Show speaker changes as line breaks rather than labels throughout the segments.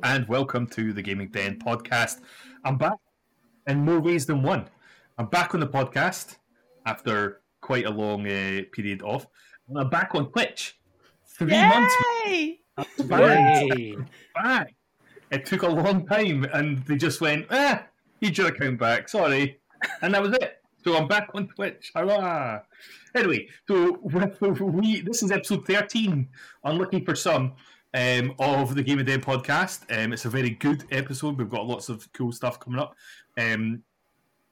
Hello and welcome to the Gaming Den podcast. I'm back in more ways than one. I'm back on the podcast after quite a long uh, period off. And I'm back on Twitch. Three
Yay!
months back. back. It took a long time and they just went, ah, need your account back, sorry. And that was it. So I'm back on Twitch. Hurrah! Anyway, so we this is episode 13 on Looking for Some um, of the Gaming Den podcast. Um, it's a very good episode. We've got lots of cool stuff coming up. Um,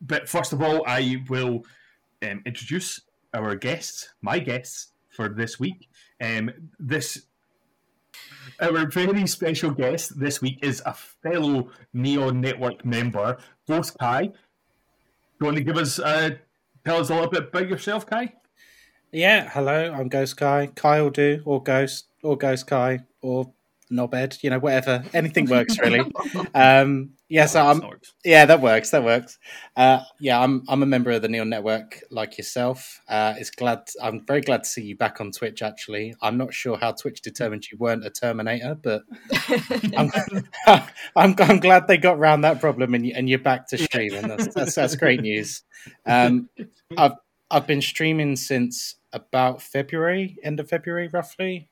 but first of all, I will um, introduce our guests, my guests for this week. Um, this our very special guest this week is a fellow Neon Network member, Ghost Kai. Do you want to give us uh, tell us a little bit about yourself, Kai?
Yeah, hello, I'm Ghost Kai. Will do, or Ghost, or Ghost Kai, or Knobhead, you know, whatever. Anything works, really. um, yeah, so I'm. Yeah, that works. That works. Uh, yeah, I'm. I'm a member of the Neon Network, like yourself. Uh, it's glad. I'm very glad to see you back on Twitch. Actually, I'm not sure how Twitch determined you weren't a Terminator, but I'm, I'm, I'm. glad they got around that problem and, you, and you're back to streaming. That's, that's, that's great news. Um, I've I've been streaming since about February, end of February, roughly.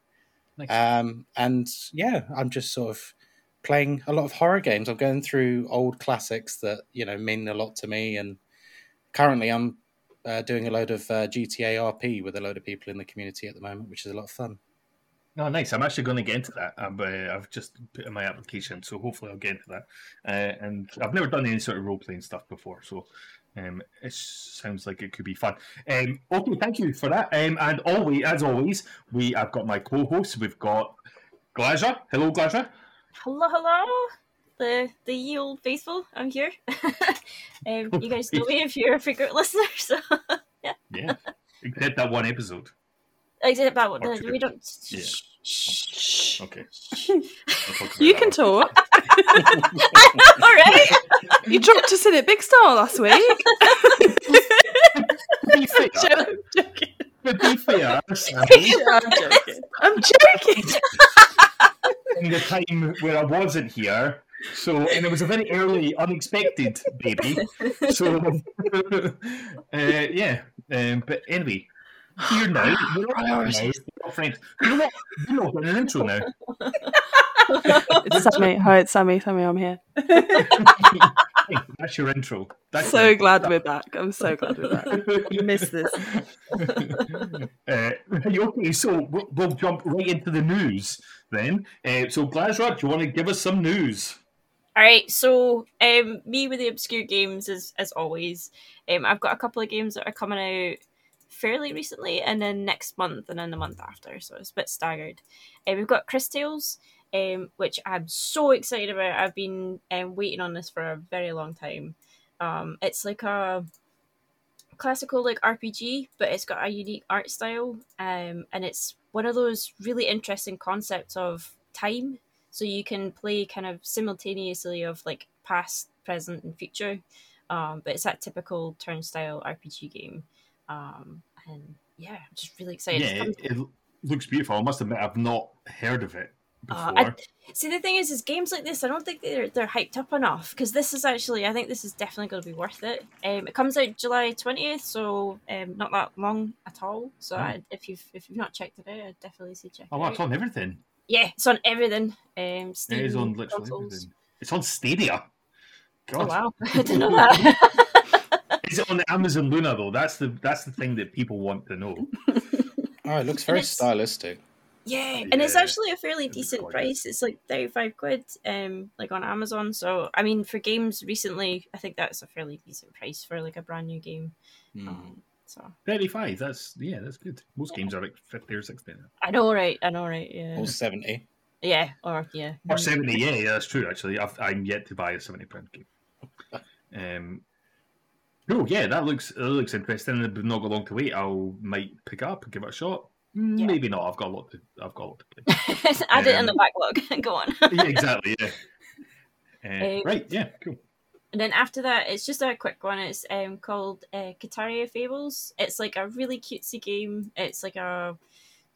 Nice. Um, and yeah, I'm just sort of playing a lot of horror games. I'm going through old classics that you know mean a lot to me, and currently I'm uh, doing a load of uh, GTA RP with a load of people in the community at the moment, which is a lot of fun.
Oh, nice! I'm actually going to get into that. Um, uh, I've just put in my application, so hopefully I'll get into that. Uh, and I've never done any sort of role playing stuff before, so um, it sounds like it could be fun. Um, okay, thank you for that. Um, and always, as always, we have got my co-hosts. We've got Glazra. Hello, Glazra.
Hello, hello. The the ye old faithful. I'm here. um, you guys know me if you're a frequent listener. So yeah.
Yeah. Except that one episode.
Except that one. we don't.
Yeah. Shh. Okay.
you can talk.
I know, right?
You dropped us in at Big Star last week.
be fair, I'm joking. To be fair,
I'm joking. I'm joking.
In the time where I wasn't here, so and it was a very early, unexpected baby. So uh, yeah, um, but anyway, here now. We're
Priorities.
Now, friends. You know what? You know, an intro now.
it's Sammy. Hi, it's Sammy. Sammy, I'm here.
that's your intro. That's
so your, glad that. we're back. I'm so glad we're back. you missed this.
Uh, okay, so we'll, we'll, jump right into the news then. Uh, so, Glazra, do you want to give us some news?
All right, so um, me with the obscure games as as always. Um, I've got a couple of games that are coming out fairly recently, and then next month, and then the month after. So it's a bit staggered. Uh, we've got Cris Tales, um, which I'm so excited about. I've been um, waiting on this for a very long time. Um, it's like a classical like RPG, but it's got a unique art style, um, and it's one of those really interesting concepts of time. So you can play kind of simultaneously of like past, present, and future. Um, but it's that typical turn style RPG game. Um, and yeah, I'm just really excited.
Yeah, it, it, looks beautiful. I must admit, I've not heard of it
uh, I, see, the thing is, is games like this, I don't think they're they're hyped up enough because this is actually, I think this is definitely going to be worth it. Um, it comes out July twentieth, so um, not that long at all. So oh. I, if you've if you've not checked it out, I'd definitely say check.
Oh,
well,
it's on everything.
Yeah, it's on everything. Um, Steam,
it is on literally consoles. everything. It's on Stadia.
God. Oh wow, I didn't know that.
is it on the Amazon Luna though? That's the that's the thing that people want to know.
oh, it looks very stylistic.
Yeah, and it's actually a fairly decent price. It's like thirty five quid, um, like on Amazon. So I mean, for games recently, I think that's a fairly decent price for like a brand new game. Mm. Um, so
thirty five, that's yeah, that's good. Most yeah. games are like fifty or sixty.
I know, right? I know, right? Yeah,
or seventy.
Yeah, or yeah,
or seventy. Yeah, yeah, that's true. Actually, i am yet to buy a seventy pound game. um, oh yeah, that looks that looks interesting. I've not got long to wait. I'll might pick up and give it a shot. Yeah. Maybe not. I've got a lot to. I've got a lot to
play. Add um, it in the um, backlog. Go on.
yeah, exactly. Yeah. Uh, um, right. Yeah. Cool.
And then after that, it's just a quick one. It's um, called uh, Kitaria Fables. It's like a really cutesy game. It's like a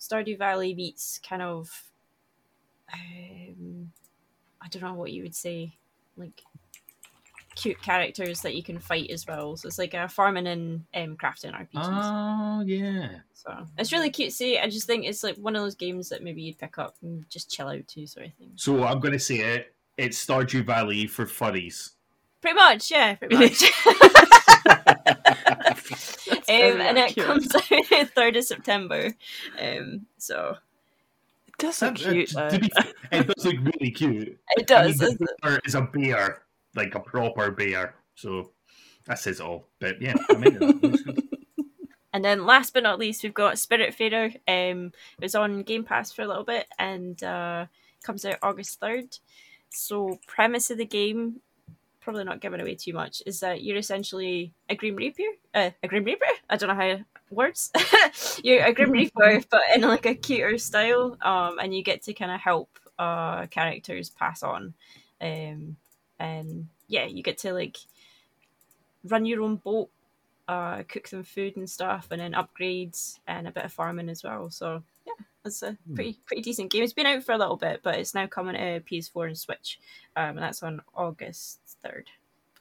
Stardew Valley meets kind of um, I don't know what you would say, like cute characters that you can fight as well. So it's like a farming and um, crafting RPGs.
Oh yeah.
So it's really cute. See, I just think it's like one of those games that maybe you'd pick up and just chill out to, sort of thing.
So I'm going to say it. It's Stardew Valley for furries.
Pretty much, yeah, pretty much. um, and it
accurate.
comes out third of September. Um, so
It does look
That- uh,
cute
to be- it does look really cute.
it
I mean,
does.
the bear is a bear, like a proper bear. So that says it all. But yeah, I mean, it.
And then last but not least, we've got Spiritfarer. Um, it was on Game Pass for a little bit and uh, comes out August 3rd. So, premise of the game, probably not giving away too much, is that you're essentially a Grim Reaper. Uh, a Grim Reaper? I don't know how words. you're a Grim Reaper, but in like a cuter style. Um, and you get to kind of help uh, characters pass on. Um, and yeah, you get to like run your own boat uh, cook some food and stuff, and then upgrades and a bit of farming as well. So yeah, it's a pretty pretty decent game. It's been out for a little bit, but it's now coming to PS4 and Switch, um, and that's on August third.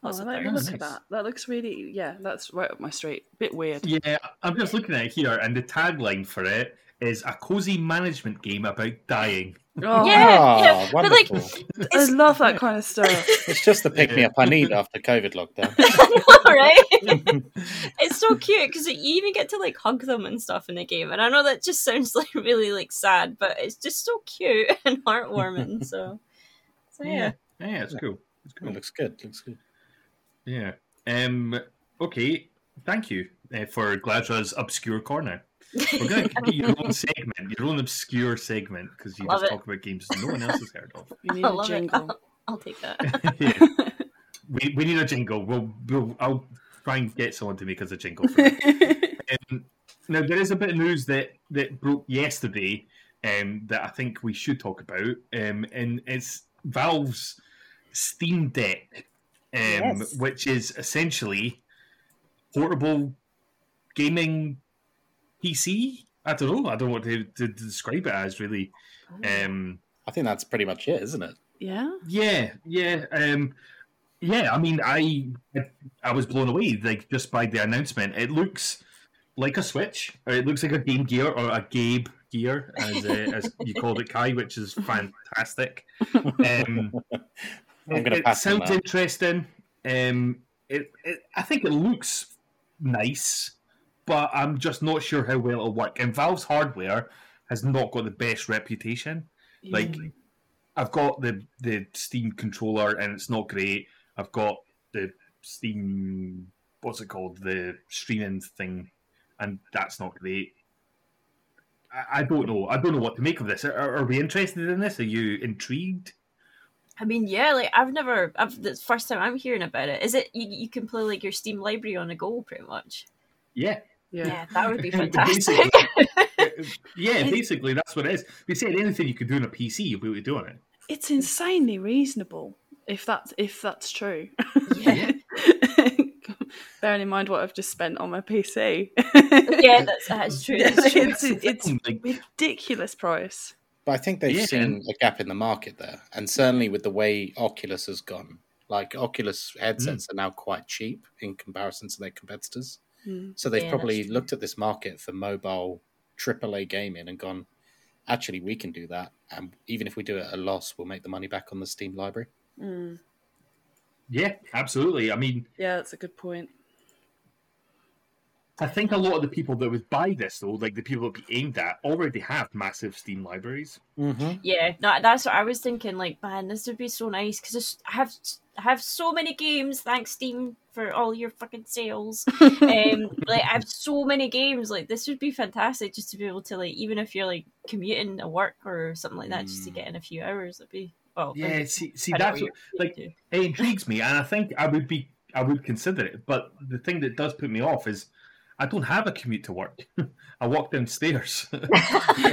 Oh,
What's the
let me
third?
look at that. That looks really, yeah, that's right up my street. Bit weird.
Yeah, I'm just looking at it here, and the tagline for it is a cozy management game about dying.
Oh,
Yeah,
Ah,
yeah, but, like,
wonderful.
I love that kind of stuff.
it's just the pick me up I need after COVID lockdown.
All right, it's so cute because you even get to like hug them and stuff in the game, and I know that just sounds like really like sad, but it's just so cute and heartwarming. So, so yeah.
Yeah, it's cool. It's
It
cool.
looks good. Looks good.
Yeah. Um. Okay. Thank you uh, for Glazra's obscure corner. We're going to give you your own segment, your own obscure segment, because you
Love
just
it.
talk about games no one else has heard of.
You need
I
a
love it.
jingle.
I'll take that.
yeah. We, we need a jingle. We'll, we'll I'll try and get someone to make us a jingle. For it. um, now there is a bit of news that that broke yesterday um, that I think we should talk about, um, and it's Valve's Steam Deck, um,
Yes.
which is essentially portable gaming PC. I don't know. I don't know what to, to describe it as really. Um,
I think that's pretty much it, isn't it?
yeah.
yeah, yeah, um, yeah. I mean, I I was blown away like just by the announcement. It looks like a Switch. Or it looks like a Game Gear or a Gabe Gear, as uh, as you called it, Kai, which is fantastic. Um,
I'm gonna
it
pass on
sounds
that.
interesting. Um, it, it, I think it looks nice, but I'm just not sure how well it'll work. And Valve's hardware has not got the best reputation. Like, I've got the the Steam controller, and it's not great. I've got the Steam, what's it called, the streaming thing, and that's not great. I, I don't know. I don't know what to make of this. Are, are we interested in this? Are you intrigued?
I mean, yeah, like I've never. I've the first time I'm hearing about it. Is it you? You can play like your Steam library on a go, pretty much.
Yeah,
yeah.
Yeah, that would be
And
fantastic.
yeah, basically that's what it is. If you said anything you could do on a PC, you'll be able to do on it.
It's insanely reasonable if that's if that's true.
yeah,
Bearing in mind what I've just spent on my PC.
yeah, that's that's true. That's true.
it's it's
Like,
ridiculous price.
But I think they've
Yeah.
seen a gap in the market there, and certainly with the way Oculus has gone, like Oculus headsets mm. are now quite cheap in comparison to their competitors.
Mm.
So they've
Yeah,
probably looked at this market for mobile AAA gaming and gone, actually, we can do that, and even if we do it at a loss, we'll make the money back on the Steam library.
Mm.
yeah, absolutely. I mean,
Yeah, that's a good point.
I think a lot of the people that would buy this, though, like the people that would be aimed at, already have massive Steam libraries.
Mm-hmm.
Yeah, no, that's what I was thinking. Like, man, this would be so nice because I have I have so many games. Thanks Steam for all your fucking sales. um, like I have so many games. Like this would be fantastic just to be able to like, even if you're like commuting to work or something like that, just to
Mm.
get in a few hours. It'd be well.
Yeah, see, see that's
what
what, like
doing.
it intrigues me, and I think I would be, I would consider it. But the thing that does put me off is I don't have a commute to work. I walk downstairs.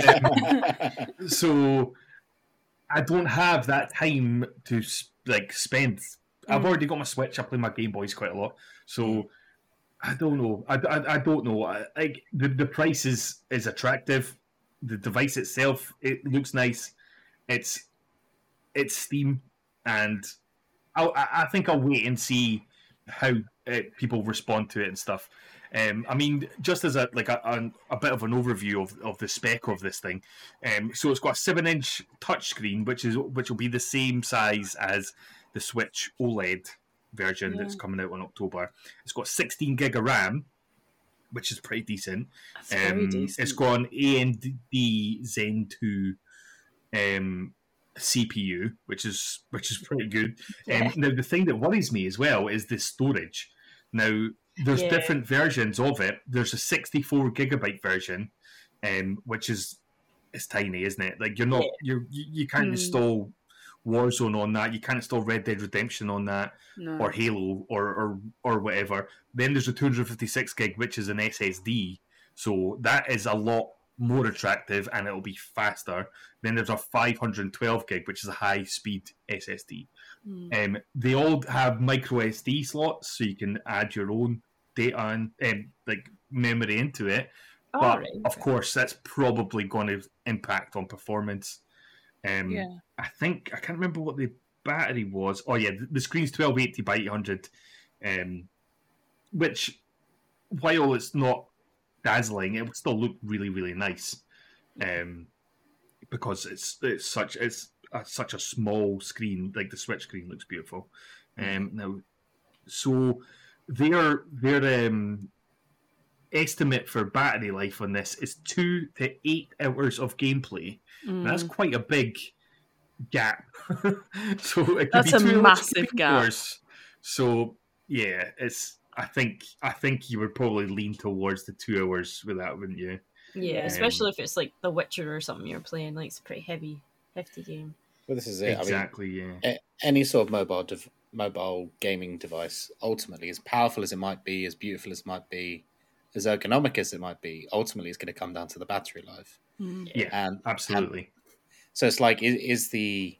Um, so I don't have that time to s- like spend. I've
Mm.
already got my Switch. I play my Game Boys quite a lot, so I don't know. I, I, I don't know. I, like the the price is is attractive. The device itself it looks nice. It's it's Steam. and I I think I'll wait and see how uh, people respond to it and stuff. Um, I mean, just as a like a, a, a bit of an overview of, of the spec of this thing, um, so it's got a seven inch touchscreen, which is which will be the same size as the Switch OLED version that's coming out in October. It's got 16 gig of RAM, which is pretty decent. Um,
decent.
It's got an AMD Zen 2 um, CPU, which is which is pretty good.
Yeah.
Um, now the thing that worries me as well is the storage. Now there's
Yeah.
different versions of it. There's a 64 gigabyte version, um, which is it's tiny, isn't it? Like you're not
Yeah.
you're, you you can't
Hmm.
install Warzone on that. You can't install Red Dead Redemption on that
no.
or Halo or, or or whatever. Then there's a 256 gig, which is an SSD. So that is a lot more attractive and it'll be faster. Then there's a 512 gig, which is a high speed SSD.
Mm.
Um, they all have micro SD slots, so you can add your own data and um, like memory into it. But
Alright.
of course, that's probably going to impact on performance. Um,
yeah.
I think I can't remember what the battery was. Oh yeah, the, the screen's twelve eighty by eight hundred, um, which while it's not dazzling, it would still look really really nice, um, because it's it's such it's a, such a small screen. Like the Switch screen looks beautiful. Um, now, so their their um, estimate for battery life on this is two to eight hours of gameplay.
Mm.
That's quite a big gap. so it could
That's
be
a
two
massive gap.
hours. So yeah, it's. I think I think you would probably lean towards the two hours with that, wouldn't you?
Yeah,
Um,
especially if it's like The Witcher or something you're playing. Like it's a pretty heavy, hefty game.
Well, this is it. I mean,
exactly. yeah.
any sort of mobile dev- mobile gaming device, ultimately, as powerful as it might be, as beautiful as it might be, as ergonomic as it might be, ultimately, it's going to come down to the battery life.
Mm.
Yeah.
And
Absolutely.
so it's like, is, is the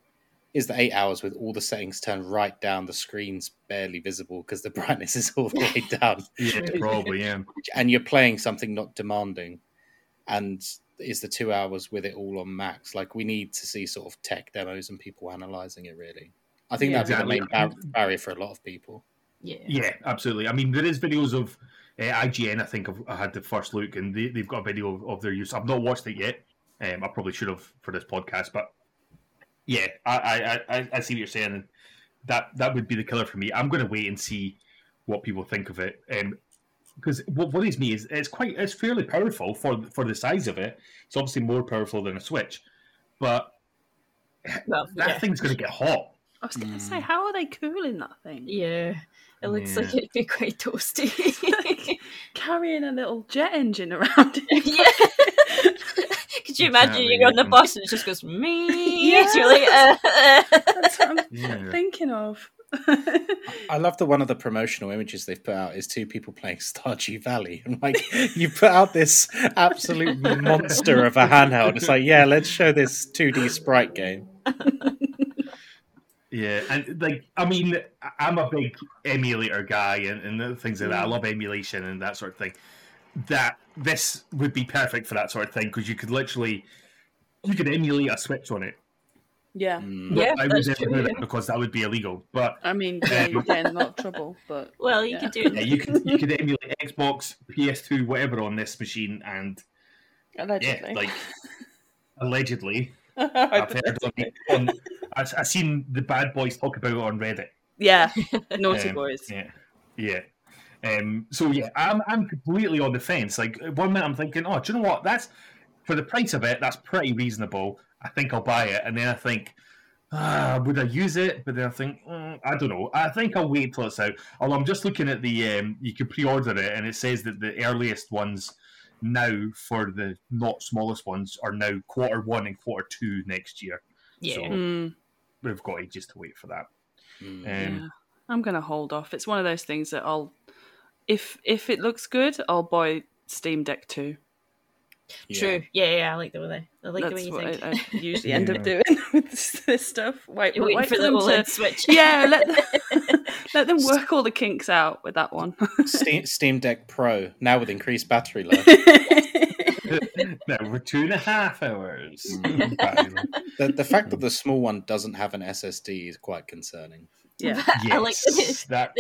is the eight hours with all the settings turned right down, the screen's barely visible because the brightness is all the way down,
Yeah, probably. Yeah.
and you're playing something not demanding, and is the two hours with it all on max? Like we need to see sort of tech demos and people analyzing it. Really, I think
Yeah,
that'd be the main bar- barrier for a lot of people.
Yeah.
Yeah, absolutely. I mean, there is videos of uh, IGN. I think I've, I had the first look, and they, they've got a video of, of their use. I've not watched it yet. Um, I probably should have for this podcast, but yeah, I I, I, I see what you're saying, and that that would be the killer for me. I'm going to wait and see what people think of it. Um, because what worries me is it's quite it's fairly powerful for for the size of it. It's obviously more powerful than a Switch, but
Well,
that
yeah.
thing's going to get hot.
I was going to
Mm.
say, how are they cooling that thing?
Yeah. It looks like it'd be quite toasty.
Carrying a little jet engine around.
yeah. Could you imagine
Exactly,
you're on the bus and it just goes me?
Yeah.
You're uh,
That's what I'm
Yeah.
thinking of.
I love that one of the promotional images they've put out is two people playing Stardew Valley. And like you put out this absolute monster of a handheld. It's like, yeah, let's show this 2D sprite game.
Yeah, and like I mean, I'm a big emulator guy and, and things like that. I mm. love emulation and that sort of thing. That this would be perfect for that sort of thing because you could literally you could emulate a Switch on it.
Yeah.
Mm.
Yeah,
I would never do
yeah.
it because that would be illegal. But
I mean, yeah, you're getting a lot of trouble, but
well, you
Yeah.
could do it.
yeah, you could you could emulate Xbox, PS2, whatever on this machine, and
allegedly.
yeah, like allegedly, I've heard on, on I've, I've seen the bad boys talk about it on Reddit.
yeah, naughty
Um,
boys.
Yeah, yeah. Um, so yeah, I'm I'm completely on the fence. Like one minute I'm thinking, oh, do you know what? That's for the price of it. That's pretty reasonable. I think I'll buy it. And then I think, ah, would I use it? But then I think, mm, I don't know. I think I'll wait till it's out. Although I'm just looking at the, um, you can pre-order it, and it says that the earliest ones now for the not smallest ones are now quarter one and quarter two next year.
Yeah.
So
Mm,
we've got ages to wait for that.
Mm.
Um,
yeah. I'm gonna hold off. It's one of those things that I'll, if if it looks good, I'll buy Steam Deck two.
Yeah.
True. Yeah, yeah, I like the way they. I like the way you
what
think.
I, I usually end
Yeah.
up doing with this, this stuff. Wait,
You're
wait
for the
them to,
switch.
yeah, let them, let them work all the kinks out with that one.
Steam, Steam Deck Pro now with increased battery life.
no, we're two and a half hours.
the, the fact that the small one doesn't have an SSD is quite concerning.
Yeah.
I like
Yes, that.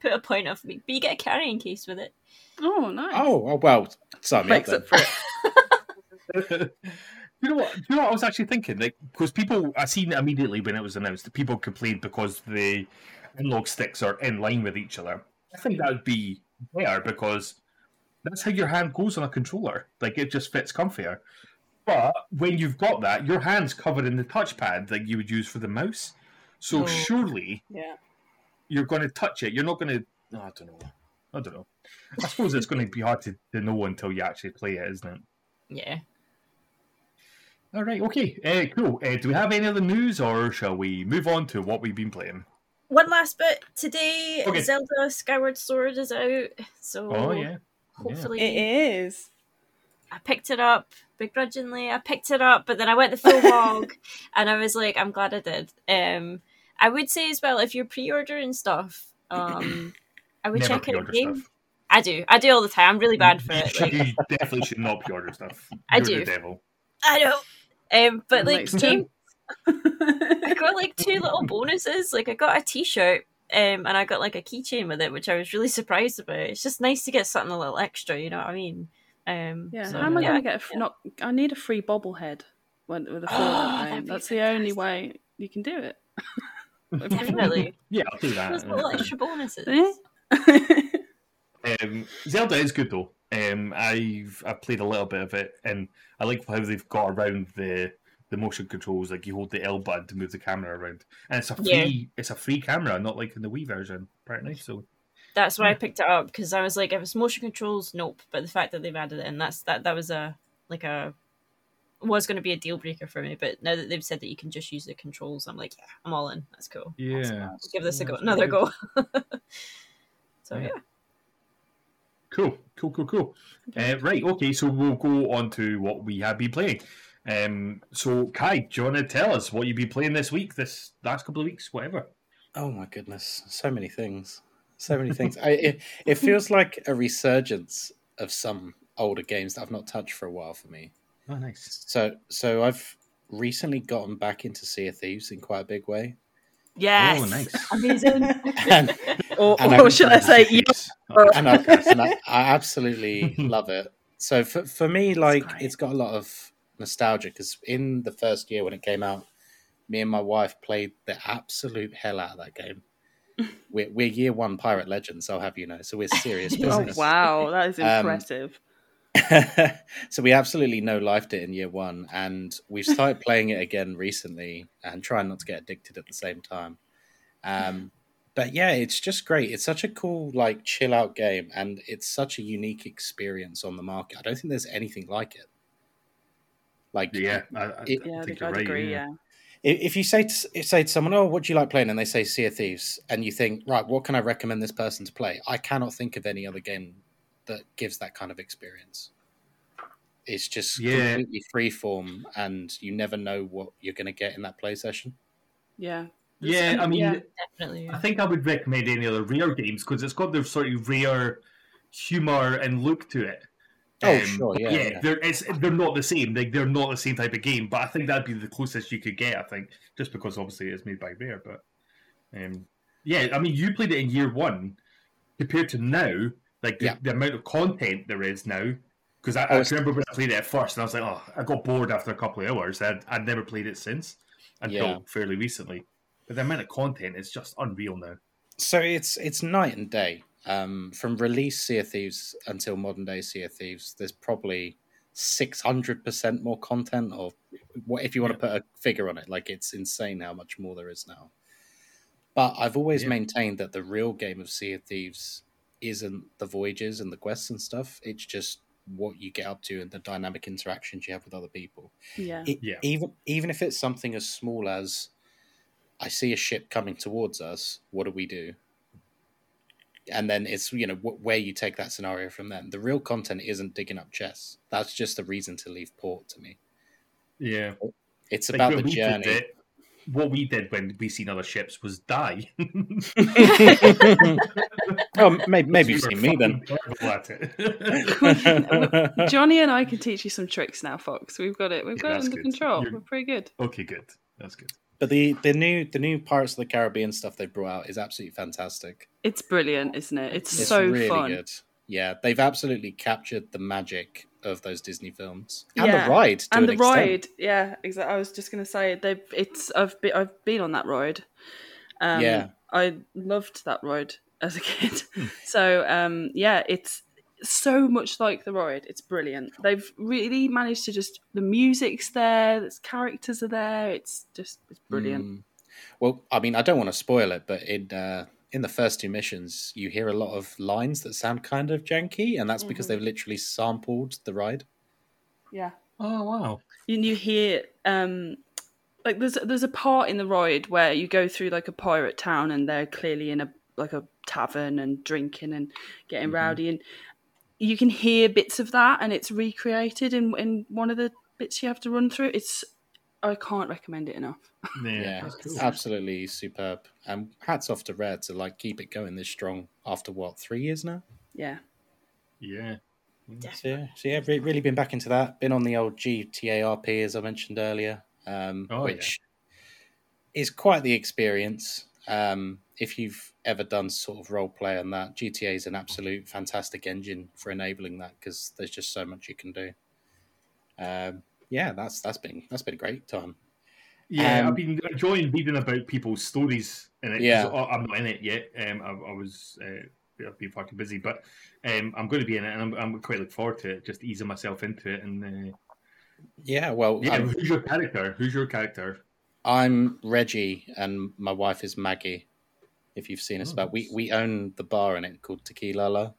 They put a point off me, but you get a carrying case with it.
Oh, nice.
Oh, oh well, sign me up then.
up for it.
you know what? You know what I was actually thinking? Like, because people, I seen immediately when it was announced that people complained because the analog sticks are in line with each other. I think that would be better because that's how your hand goes on a controller. Like, it just fits comfier. But when you've got that, your hand's covered in the touchpad that you would use for the mouse. So
Oh.
surely
Yeah.
You're going to touch it. You're not going to. I don't know. I don't know. I suppose it's going to be hard to, to know until you actually play it, isn't it?
Yeah.
All right, okay, uh, cool. Uh, do we have any other news, or shall we move on to what we've been playing?
One last bit today.
Okay.
Zelda Skyward Sword is out, so
Oh yeah,
hopefully
It is.
I picked it up begrudgingly. I picked it up, but then I went the full hog, and I was like, I'm glad I did. Um, I would say as well, if you're pre-ordering stuff, um, I would
never
check out a game.
stuff.
I do. I do all the time. I'm really bad for it. Like,
you definitely should not pre-order stuff.
I
You're
do.
the devil.
I know. Um, but like game, I got like two little bonuses. Like I got a T-shirt, um, and I got like a keychain with it, which I was really surprised about. It's just nice to get something a little extra. You know what I mean? Um,
Yeah.
so,
How am I
yeah.
going to get a f- not? I need a free bobblehead when, with a
Oh,
Fallout
that'd
game.
be
That's the only way you can do it.
Definitely.
Yeah, I'll do that.
Those little
that.
extra bonuses.
Um, Zelda is good though. Um, I've I played a little bit of it, and I like how they've got around the the motion controls. Like you hold the L button to move the camera around, and it's a free
Yeah.
it's a free camera, not like in the Wii version. Apparently, so
That's why I picked it up because I was like, if it's motion controls, nope. But the fact that they've added it and that's that that was a like a was going to be a deal breaker for me. But now that they've said that you can just use the controls, I'm like, yeah, I'm all in. That's cool.
yeah,
I'll give this a go, another
really
go. so
Yeah.
yeah.
Cool, cool, cool, cool. Uh, right, okay, so we'll go on to what we have been playing. Um, so, Kai, do you want to tell us what you've been playing this week, this last couple of weeks, whatever?
Oh my goodness, so many things, so many things. I, it, it feels like a resurgence of some older games that I've not touched for a while for me.
Oh, nice.
So, so I've recently gotten back into Sea of Thieves in quite a big way,
Yes.
Oh, nice.
Amazing.
and
or
And I-
or should I say, yeah.
and I, and I, I absolutely love it. So for for me, like it's got a lot of nostalgia because in the first year when it came out, me and my wife played the absolute hell out of that game. We're, we're year one pirate legends, I'll have you know. So we're serious business.
Oh wow, that is
Um,
impressive.
so we absolutely no lifed it in year one, and we've started playing it again recently, and trying not to get addicted at the same time. Um, but yeah, it's just great. It's such a cool, like, chill out game, and it's such a unique experience on the market. I don't think there's anything like it. Like,
Yeah, I, I,
It-
yeah, I
think
think
you're right.
agree.
yeah.
Yeah.
if if you say to, say to someone, "Oh, what do you like playing?" and they say Sea of Thieves, and you think, "Right, what can I recommend this person to play?" I cannot think of any other game that gives that kind of experience. It's just
Yeah.
completely freeform, and you never know what you're going to get in that play session.
Yeah.
Yeah, I mean,
Yeah.
Definitely.
I think I would recommend any other rare games because it's got their sort of rare humor and look to it.
Oh,
Um,
sure, yeah,
yeah.
yeah.
They're it's, they're not the same. Like they're not the same type of game. But I think that'd be the closest you could get. I think just because obviously it's made by Rare. But um, yeah, I mean, you played it in year one compared to now. Like the,
Yeah.
the amount of content there is now. Because I,
Oh,
I remember when I played it at first, and I was like, "Oh, I got bored after a couple of hours." I'd, I'd never played it since until
Yeah.
fairly recently. But the amount of content is just unreal now.
So it's it's night and day. Um, from release Sea of Thieves until modern day Sea of Thieves, there's probably six hundred percent more content, or what if you want to put a figure on it. Like it's insane how much more there is now. But I've always
Yeah.
maintained that the real game of Sea of Thieves isn't the voyages and the quests and stuff. It's just what you get up to and the dynamic interactions you have with other people.
Yeah.
It-
Yeah.
Even even if it's something as small as I see a ship coming towards us, what do we do? And then it's you know wh- where you take that scenario from them. The real content isn't digging up chests. That's just a reason to leave port to me.
Yeah.
It's about the journey.
it, what we did when we seen other ships was die.
oh maybe, maybe you've seen me then.
fucking terrible at it.
Johnny and I can teach you some tricks now, Fox. We've got it. We've
Yeah,
got it under
good.
control.
You're-
We're pretty good.
okay, good. That's good.
But the, the new the new Pirates of the Caribbean stuff they brought out is absolutely fantastic.
It's brilliant, isn't it? It's,
It's
so
really
fun.
good. Yeah, they've absolutely captured the magic of those Disney films and
Yeah,
the ride. To
and
an
the
extent.
ride, yeah, exactly. I was just gonna say they. It's I've been I've been on that ride. Um,
Yeah.
I loved that ride as a kid.
Hmm.
so um, yeah, it's so much like the ride. It's brilliant. They've really managed to just the music's there, the characters are there. It's just it's brilliant.
Mm. Well, I mean, I don't want to spoil it, but in uh, in the first two missions, you hear a lot of lines that sound kind of janky, and that's because
Mhm.
they've literally sampled the ride.
Yeah.
Oh wow.
and you hear um like there's there's a part in the ride where you go through like a pirate town and they're clearly in a like a tavern and drinking and getting
Mhm.
rowdy and you can hear bits of that and it's recreated in in one of the bits you have to run through it's i can't recommend it enough
Yeah,
Yeah,
cool.
absolutely superb. And hats off to Rare to like keep it going this strong after what three years now.
yeah
Yeah.
So yeah, so yeah, re- really been back into that. Been on the old GTARP as I mentioned earlier, um,
Oh,
which is quite the experience. Um, if you've ever done sort of role play on that, GTA is an absolute fantastic engine for enabling that because there's just so much you can do. Um, yeah, that's that's been that's been a great time.
Yeah,
Um,
I've been enjoying reading about people's stories in it.
Yeah.
I'm not in it yet. Um, I, I was uh, I've been fucking busy, but um, I'm going to be in it, and I'm, I'm quite looking forward to it. Just easing myself into it, and uh,
Yeah, well,
yeah. Who's your character? Who's your character?
I'm Reggie and my wife is Maggie. If you've seen us
Oh,
about, we we own the bar in it called Tequila La.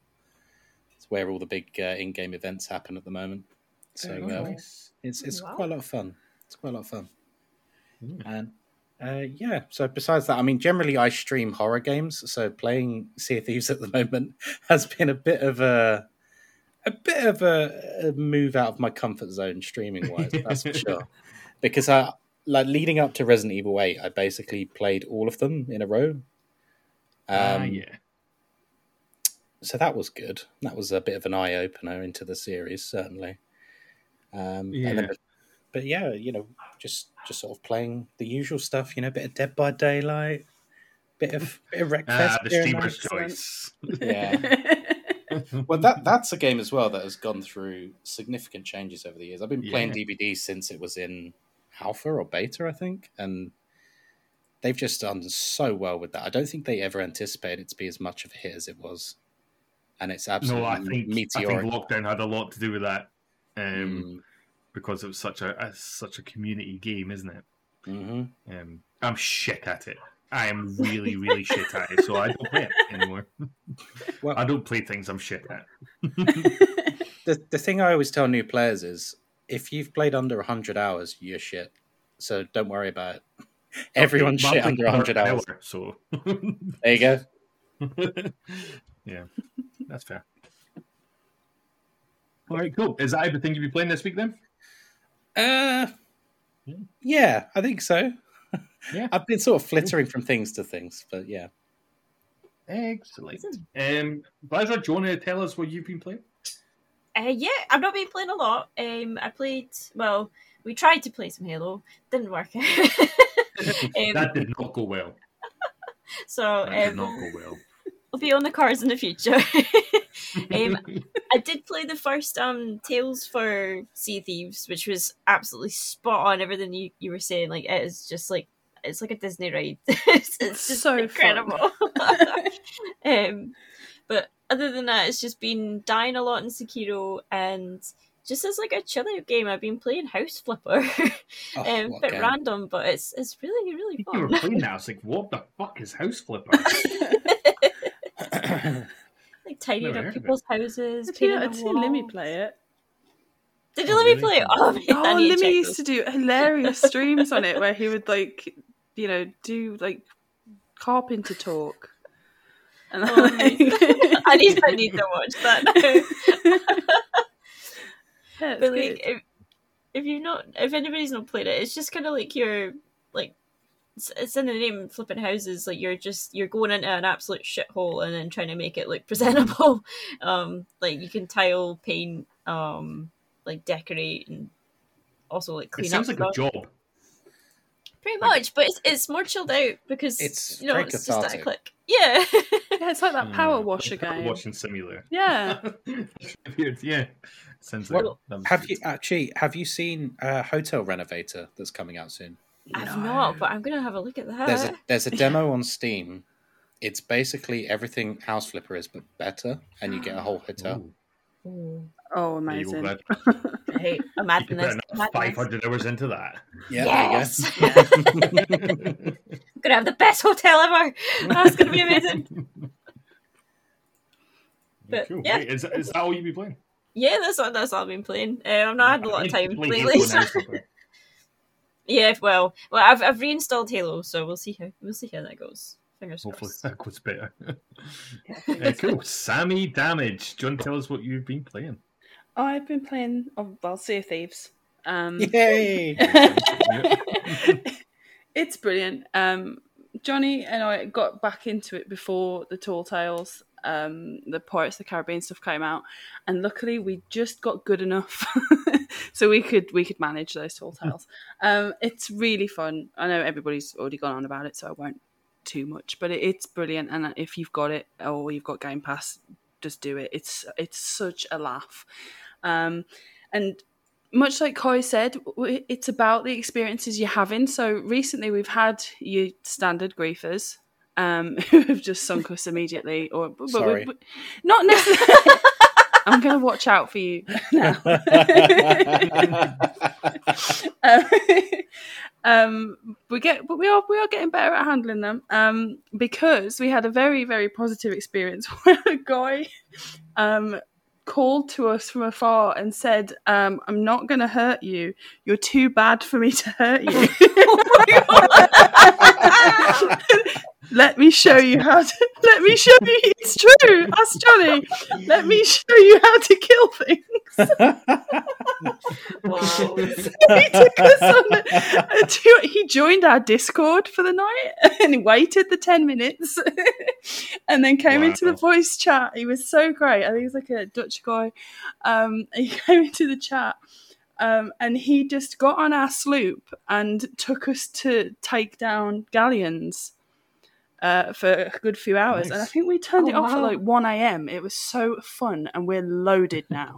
It's where all the big uh, in-game events happen at the moment. So
Very
uh,
nice.
It's it's
Wow.
quite a lot of fun. It's quite a lot of fun.
Mm.
And uh, yeah, so besides that, I mean, generally I stream horror games. So playing Sea of Thieves at the moment has been a bit of a a bit of a, a move out of my comfort zone streaming wise. That's for sure. Because I like leading up to Resident Evil Eight, I basically played all of them in a row. Um,
Ah, yeah.
So that was good. That was a bit of an eye opener into the series, certainly. Um, and then,
Yeah.
but yeah, you know, just just sort of playing the usual stuff. You know, a bit of Dead by Daylight, bit of bit of Wreckfest.
Ah, the
here and there.
streamer's
excellent.
choice.
Yeah. Well, that that's a game as well that has gone through significant changes over the years. I've been playing
Yeah.
DBD since it was in alpha or beta, I think, and they've just done so well with that. I don't think they ever anticipated it to be as much of a hit as it was, and it's absolutely
no, I think I think lockdown had a lot to do with that. Um,
Mm,
because it was such a, a such a community game, isn't it?
mhm.
Um, I'm shit at it. I am really, really shit at it, so I don't play it anymore.
Well-
I don't play things I'm shit at.
The the thing I always tell new players is if you've played under hundred hours, you're shit. So don't worry about it. Everyone's shit under hundred hours.
hour, so
There you go.
yeah, that's fair. All right, cool. Is that everything you'll be playing this week then?
Uh,
Yeah.
yeah, I think so.
Yeah.
I've been sort of flittering from things to things, but yeah.
Excellent. Um, Glazra, do you want to tell us what you've been playing?
Uh, yeah, I've not been playing a lot. Um, I played. Well, we tried to play some Halo, didn't work. um,
that did not go well.
so
That did
um,
not go well.
Will be on the cards in the future. um, I did play the first um Tales for Sea Thieves, which was absolutely spot on. Everything you, you were saying, like it is just like it's like a Disney ride. it's, it's just
So
incredible. um, but other than that, it's just been dying a lot in Sekiro, and just as like a chill out game, I've been playing House Flipper.
Oh,
um,
what
bit
game.
random, but it's it's really really
you were
fun.
playing that. I was like, what the fuck is House Flipper?
like tidying
Never
up
heard it.
people's houses.
I've seen,
painting
I've seen Limmy play it.
Did oh, you
Oh,
let me
really?
play it? Oh, man,
Oh,
need to
Limmy used to do hilarious streams on it where he would like, you know, do like carpenter talk. And
Oh,
like,
I need I need to watch that.
Yeah, it's
but like, if, if you've not, if anybody's not played it, it's just kind of like your like it's, it's in the name flipping houses like you're just you're going into an absolute shithole and then trying to make it look presentable um like you can tile paint um like decorate and also like clean
It sounds
up
like a job.
pretty much but it's, it's more chilled out because
It's
you know
very
it's just at a click yeah
Yeah, it's like that power
Mm,
washer
power
game.
Washing simulator.
Yeah.
Yeah. Sounds
What-
like that
Have you actually have you seen a Hotel Renovator that's coming out soon?
I've
No.
not but i'm gonna have a look at that
There's a there's a demo on Steam. It's basically everything House Flipper is, but better, and you get a whole hotel.
Ooh,
Ooh.
Oh,
there you go,
amazing.
Hey, I'm
You
adding
could
this.
put
I'm
another
adding this.
500 hours into that.
Yeah,
Yes.
there you go.
I'm gonna have the best hotel ever. That's gonna be amazing. But,
cool.
yeah.
Wait, is, is that all you be playing?
Yeah, that's all. That's all I've been playing. Um, I've not had a lot of time lately.
Halo
so-
now, Flipper.
Yeah, well, well, I've I've reinstalled Halo, so we'll see how we'll see how that goes. Fingers
Hopefully
crossed.
that goes better. Uh, cool. Sammy Damage. Do you want to tell us what you've been playing?
Oh, I've been playing, oh, well, Sea of Thieves. Um,
Yay!
it's brilliant. Um, Johnny and I got back into it before the Tall Tales, um, the Pirates of the Caribbean stuff came out, and luckily we just got good enough, so we could we could manage those Tall Tales. Um, it's really fun. I know everybody's already gone on about it, so I won't too much, but it, it's brilliant. And if you've got it or you've got Game Pass, just do it. It's it's such a laugh, um, and much like Kai said, it's about the experiences you're having. So recently we've had your standard griefers um, who have just sunk us immediately, or but, but-
Sorry.
but- not necessarily. I'm going to watch out for you now. um, um, we get, but we are we are getting better at handling them um, because we had a very very positive experience where a guy um, called to us from afar and said, um, "I'm not going to hurt you. You're too bad for me to hurt you. Let me show you how to. Let me show you. It's true. Ask Johnny. Let me show you how to kill things."
Wow.
he took us on the, to, he joined our discord for the night and he waited the 10 minutes and then came into the voice chat he was so great i think he's like a dutch guy um, he came into the chat um, and he just got on our sloop and took us to take down galleons uh, for a good few hours and i think we turned
Oh,
it off at like 1am it was so fun and we're loaded now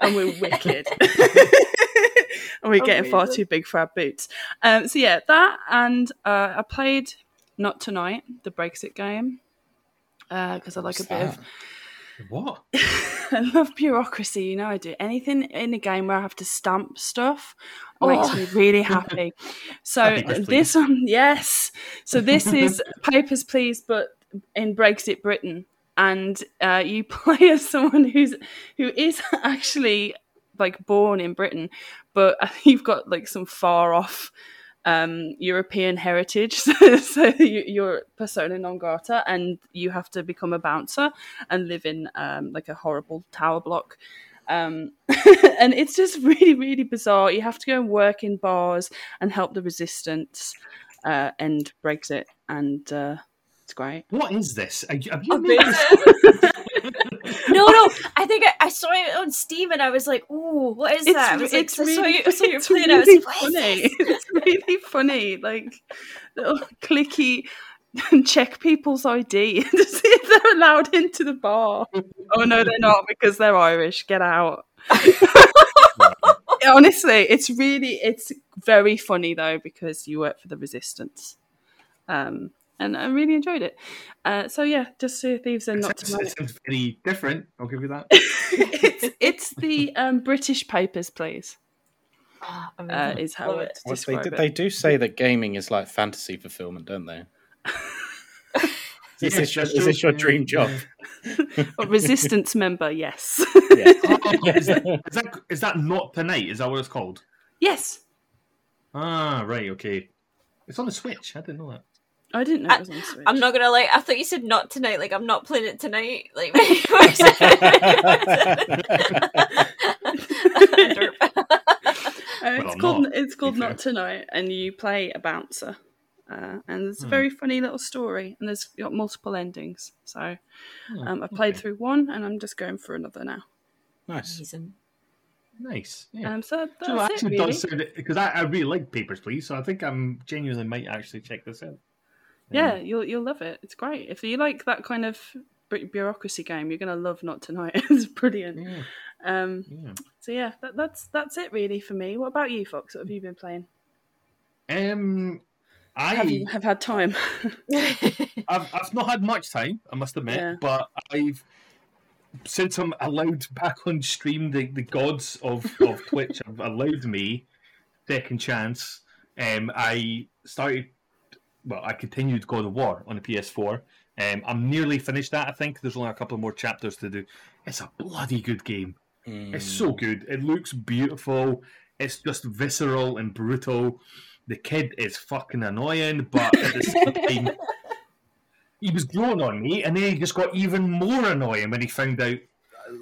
and we're wicked. and we're getting far too big for our boots. Um, so yeah, that and uh, I played Not Tonight, the Brexit game, because I like a
What's
bit of.
What?
I love bureaucracy. You know, I do anything in a game where I have to stamp stuff makes
Oh.
me really happy. So this one, yes. So this is Papers, Please, but in Brexit Britain, and uh, you play as someone who's who is actually like born in Britain, but you've got like some far off um, European heritage, so, so you, you're persona non grata, and you have to become a bouncer and live in um, like a horrible tower block. Um, and it's just really, really bizarre. You have to go and work in bars and help the resistance uh, end Brexit, and uh, it's great.
What is this? Are you, have you made this?
no, no. I think I, I saw it on Steam and I was like, "Ooh, what is
It's,
that?" Like,
it's
saw
really,
you,
it's
playing. I was
really
like,
funny. It's really funny. Like little clicky check people's ID to see if they're allowed into the bar. Oh no, they're not because they're Irish. Get out. Honestly, it's really it's very funny though because you work for the resistance. Um and I really enjoyed it. Uh, so yeah, just see thieves and
It
not
sounds,
to
it sounds very different. I'll give you that.
it's it's the um, British papers, please.
Oh,
Uh, is how
Love
I
it.
Well, they,
describe
do-
it.
they do say that gaming is like fantasy fulfillment, don't they? Is,
Yes,
this, your, is this your dream job?
A resistance member, yes.
Yeah.
Oh, is, that, is that is that not tonight? Is that what it's called?
yes.
Ah, right. Okay. It's on the Switch. I didn't know that.
I didn't know it was on Switch.
I'm not gonna lie. I thought you said not tonight. Like I'm not playing it tonight. Like
Uh, it's called
not,
it's called. Not Tonight, and you play a bouncer. Uh, and it's a
Hmm.
very funny little story, and there's got multiple endings. So
Oh,
um, I played
okay.
through one, and I'm just going for another now.
Nice.
Amazing.
Nice. Yeah.
Um, so that's
so it
it,
actually
really.
does sound because I, I really like Papers, Please. So I think I'm genuinely might actually check this out.
Yeah, you'll you'll love it. It's great. If you like that kind of bureaucracy game, you're gonna love Not Tonight. it's brilliant.
Yeah.
Um,
Yeah.
so yeah, that, that's that's it really for me. What about you, Fox? What have you been playing?
Um, I
Have you have had time?
I've, I've not had much time, I must admit,
Yeah.
but I've since I'm allowed back on stream, the, the gods of, of Twitch have allowed me second chance. Um, I started, well, I continued God of War on the PS4. Um, I'm nearly finished that. I think there's only a couple more chapters to do. It's a bloody good game. It's so good. It looks beautiful. It's just visceral and brutal. The kid is fucking annoying, but at the same time, he was growing on me, and then he just got even more annoying when he found out.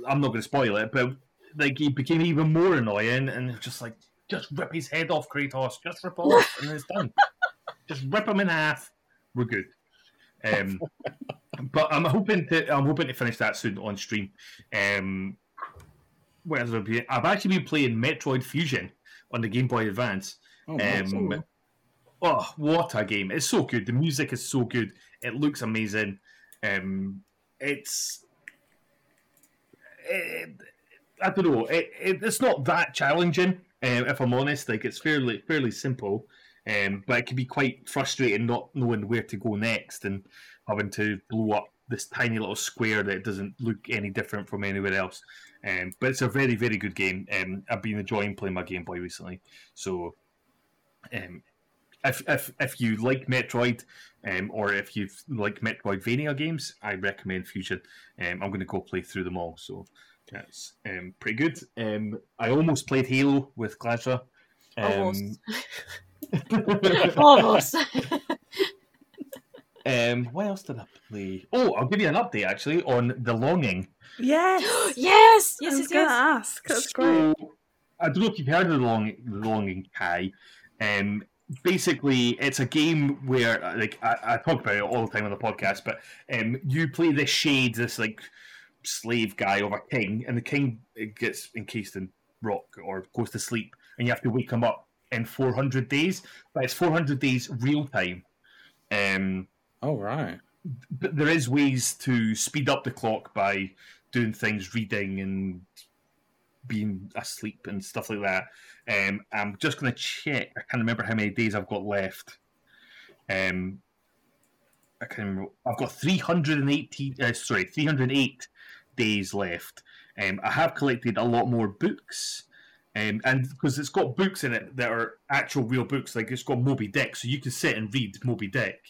I'm not going to spoil it, but like he became even more annoying, and just like, just rip his head off, Kratos. Just rip off, and it's done. Just rip them in half. We're good. Um, but I'm hoping to I'm hoping to finish that soon on stream. Um, what else have I been- I've actually been playing Metroid Fusion on the Game Boy Advance.
Oh.
Um, oh, what a game! It's so good. The music is so good. It looks amazing. Um, it's it, I don't know. It, it, it's not that challenging, um, if I'm honest. Like it's fairly fairly simple, um, but it can be quite frustrating not knowing where to go next and having to blow up this tiny little square that doesn't look any different from anywhere else. Um, but it's a very very good game. Um, I've been enjoying playing my Game Boy recently, so um, if if if you like Metroid, um, or if you like Metroidvania games, I recommend Fusion. Um, I'm going to go play through them all, so that's um, pretty good. Um, I almost played Halo with Glazra. Um,
Almost. Almost.
um, what else did I play? Oh, I'll give you an update actually on The Longing.
yes,
yes.
I
Yes.
was
Yes.
gonna
Yes.
ask. That's
so,
great.
I don't know if you've heard of the Long, the Longing Kai. Um, basically, it's a game where, like, I, I talk about it all the time on the podcast, but um, you play this shade, this like slave guy of a king, and the king gets encased in rock or goes to sleep, and you have to wake him up in 400 days. But it's 400 days real time. Um,
Oh, right.
but there is ways to speed up the clock by doing things, reading and being asleep and stuff like that. Um, I'm just going to check. I can't remember how many days I've got left. Um, I can remember. I've got 380. Uh, sorry, 308 days left. Um, I have collected a lot more books. Um, and because it's got books in it that are actual real books, like it's got Moby Dick, so you can sit and read Moby Dick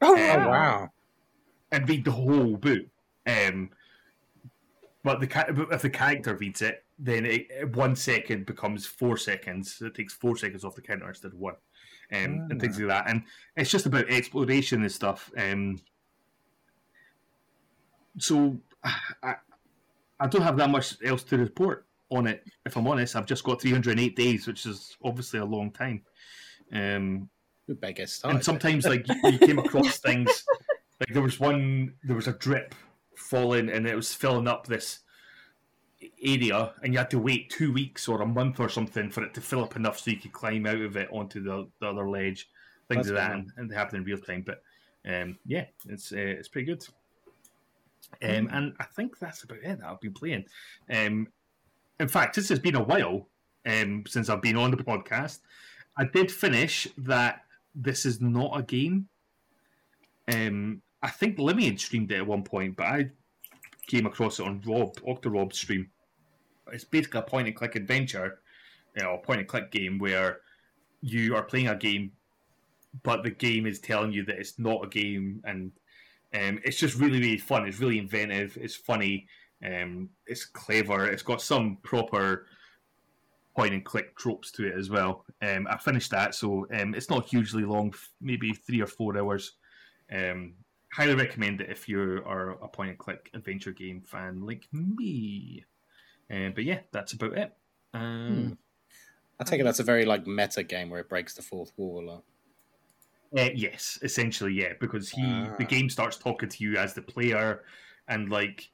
Oh,
Um,
Oh, wow.
and read the whole book. Um, but the if the character reads it, then it, one second becomes four seconds. It takes four seconds off the counter instead of one, um, and things like that. And it's just about exploration and stuff. Um, so I, I don't have that much else to report on it. If I'm honest, I've just got 308 days, which is obviously a long time. Um,
better get
and sometimes like you, you came across things like there was one there was a drip falling and it was filling up this area and you had to wait two weeks or a month or something for it to fill up enough so you could climb out of it onto the, the other ledge things
That's
like that and, and they happen in real time but um, yeah it's uh, it's pretty good. Um, and I think that's about it that I've been playing. Um, in fact this has been a while um, since I've been on the podcast I did finish that this is not a game. Um, I think Limeade streamed it at one point, but I came across it on Rob Octarob's stream. It's basically a point and click adventure, you know, a point and click game where you are playing a game, but the game is telling you that it's not a game, and um, it's just really really fun. It's really inventive. It's funny. Um, it's clever. It's got some proper point and click tropes to it as well. Um, I finished that, so um, it's not hugely long, maybe three or four hours. Um, highly recommend it if you are a point and click adventure game fan like me. Um, but yeah, that's about it. Um,
I take it that's a very like meta game where it breaks the fourth wall a lot.
Uh, yes, essentially, yeah, because he
Ah.
the game starts talking to you as the player, and like